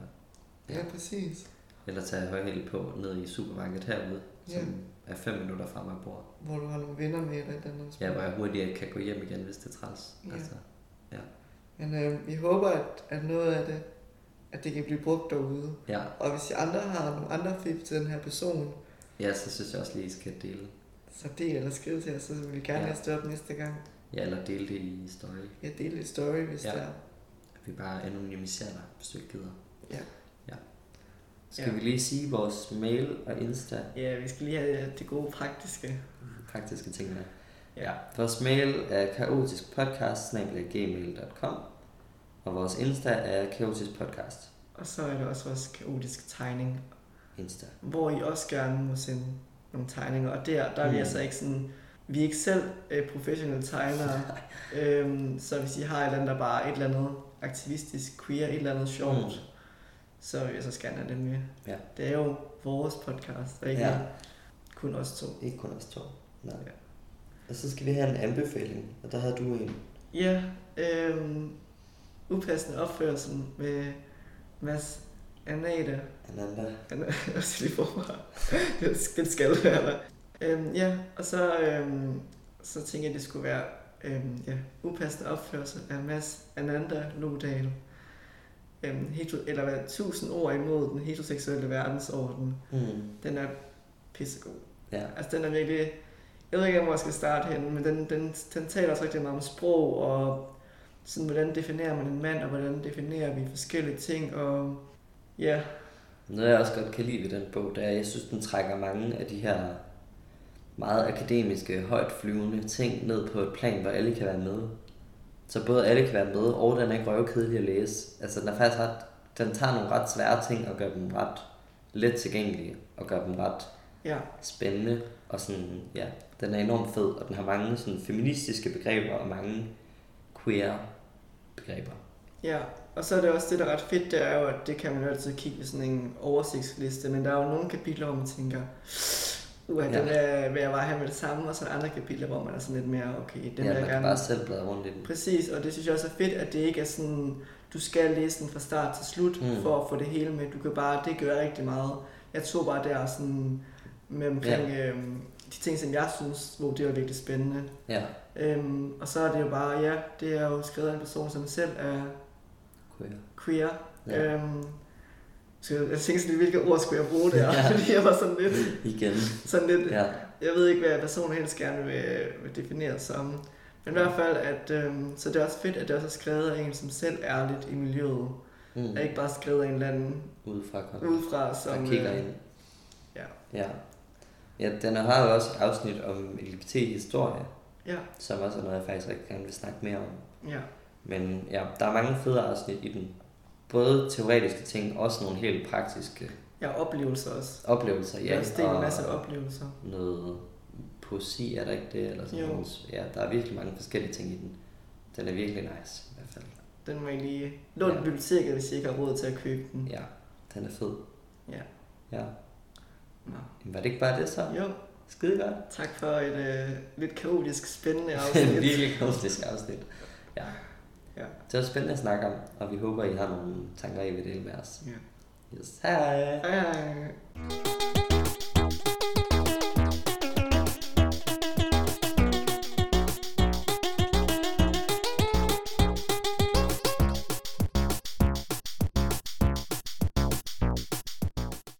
Ja, præcis. eller tage højhæl på ned i supermarkedet herude, Ja. som er fem minutter fra mig bor. Hvor du har nogle venner med eller et andet. Ja, hvor jeg hurtigt kan gå hjem igen, hvis det er træls. Ja. Altså, Men øh, vi håber, at, at noget af det, at det kan blive brugt derude. ja. Og hvis I andre har nogle andre fif til den her person, ja, så synes jeg også lige, I skal dele. så del eller skriv til os, så vil vi gerne Ja. det op næste gang. Ja, eller dele det i story. Ja, del et story, hvis Ja. der er. Vi bare anonymiserer dig, hvis du ikke gider. Ja. ja. Skal Ja. vi lige sige vores mail og Insta Ja, vi skal lige have det gode praktiske. praktiske ting med? Ja. Vores mail er kaotiskpodcast.gmail.com og vores Insta er kaotisk podcast. Og så er der også vores kaotisk tegning, Insta. hvor I også gerne må sende nogle tegninger. Og der, der er vi Mm. altså ikke sådan... Vi er ikke selv øh, professionelle tegnere, øhm, så hvis I har et eller andet, der bare er et eller andet aktivistisk, queer, et eller andet sjovt, Mm. så vil jeg så gerne have det med. Ja. Det er jo vores podcast, og ikke ja. kun os to. Ikke kun os to. Nej. Ja. Og så skal vi have en anbefaling, og der havde du en. Ja, øhm, upassende opførsel med Mads Anata. Ananda. Han er også lige for mig. Det, det skal være der. Øhm, ja, og så, øhm, så tænkte jeg, at det skulle være øhm, ja, upassende opførsel af Mads Ananda Lodal. Øhm, hetero, eller hvad, tusind ord imod den heteroseksuelle verdensorden. Mm. Den er pissegod. Ja. Altså den er virkelig, jeg ved ikke, hvor jeg skal starte henne, men den, den, den taler også rigtig meget om sprog, og sådan, hvordan definerer man en mand, og hvordan definerer vi forskellige ting, og ja, Noget jeg også godt kan lide ved den bog, det er, at jeg synes, den trækker mange af de her meget akademiske, højt flyvende ting ned på et plan, hvor alle kan være med. Så både alle kan være med, og den er ikke røvkedelig at læse. Altså den er faktisk ret, den tager nogle ret svære ting og gør dem ret let tilgængelige, og gør dem ret ja, spændende, og sådan, ja, den er enormt fed, og den har mange sådan feministiske begreber, og mange queer begreber. ja. Og så er det også det, der er ret fedt, det er jo, at det kan man jo altid kigge ved sådan en oversigtsliste, men der er jo nogle kapitler, hvor man tænker, uh, Ja. den er, vil jeg bare have med det samme, og så er der andre kapitler, hvor man er sådan lidt mere, okay, den ja, vil man jeg kan gerne bare selv bladre rundt i den. Præcis, og det synes jeg også er fedt, at det ikke er sådan, du skal læse den fra start til slut, mm. for at få det hele med. Du kan bare, det gør rigtig meget. Jeg tog bare der sådan, med omkring ja. øhm, de ting, som jeg synes, hvor det var virkelig spændende. Ja, Øhm, og så er det jo bare, ja, det er jo skrevet af en person, som selv er queer. queer. Ja. Øhm, så jeg tænkte sådan hvilke ord skulle jeg bruge der? Ja. Fordi jeg var sådan lidt, Igen. sådan lidt Ja. jeg ved ikke, hvad personen helst gerne vil, vil definere som. Men i hvert fald, at, øhm, så det er også fedt, at det også er skrevet af en, som selv er lidt i miljøet. Mm. Mm. Ikke bare skrevet af en eller anden Udefra udefra, som... og kigger øh, ind. ja. Ja. Ja, den har jo også et afsnit om LGBT-historie, Ja, som også er noget, jeg faktisk rigtig gerne vil snakke mere om. ja, Men ja, der er mange fede afsnit i den. Både teoretiske ting, også nogle helt praktiske ja, oplevelser også. oplevelser. Ja, der er stillet en masse oplevelser. noget poesi, er der ikke det? Eller sådan Jo. noget. Ja, der er virkelig mange forskellige ting i den. Den er virkelig nice, i hvert fald. Den må I lige låne ja. biblioteket, hvis I ikke har råd til at købe den. Ja, den er fed. Ja. Ja. Nå. Var det ikke bare det så? Jo, Skide godt. tak for et øh, lidt kaotisk spændende afsnit. virkelig kunstigt afsnit. Ja. Ja. Det var spændende at snakke om, og vi håber, I har nogle tanker, I vil dele med os. Ja. Yes. Hej. Hej hej.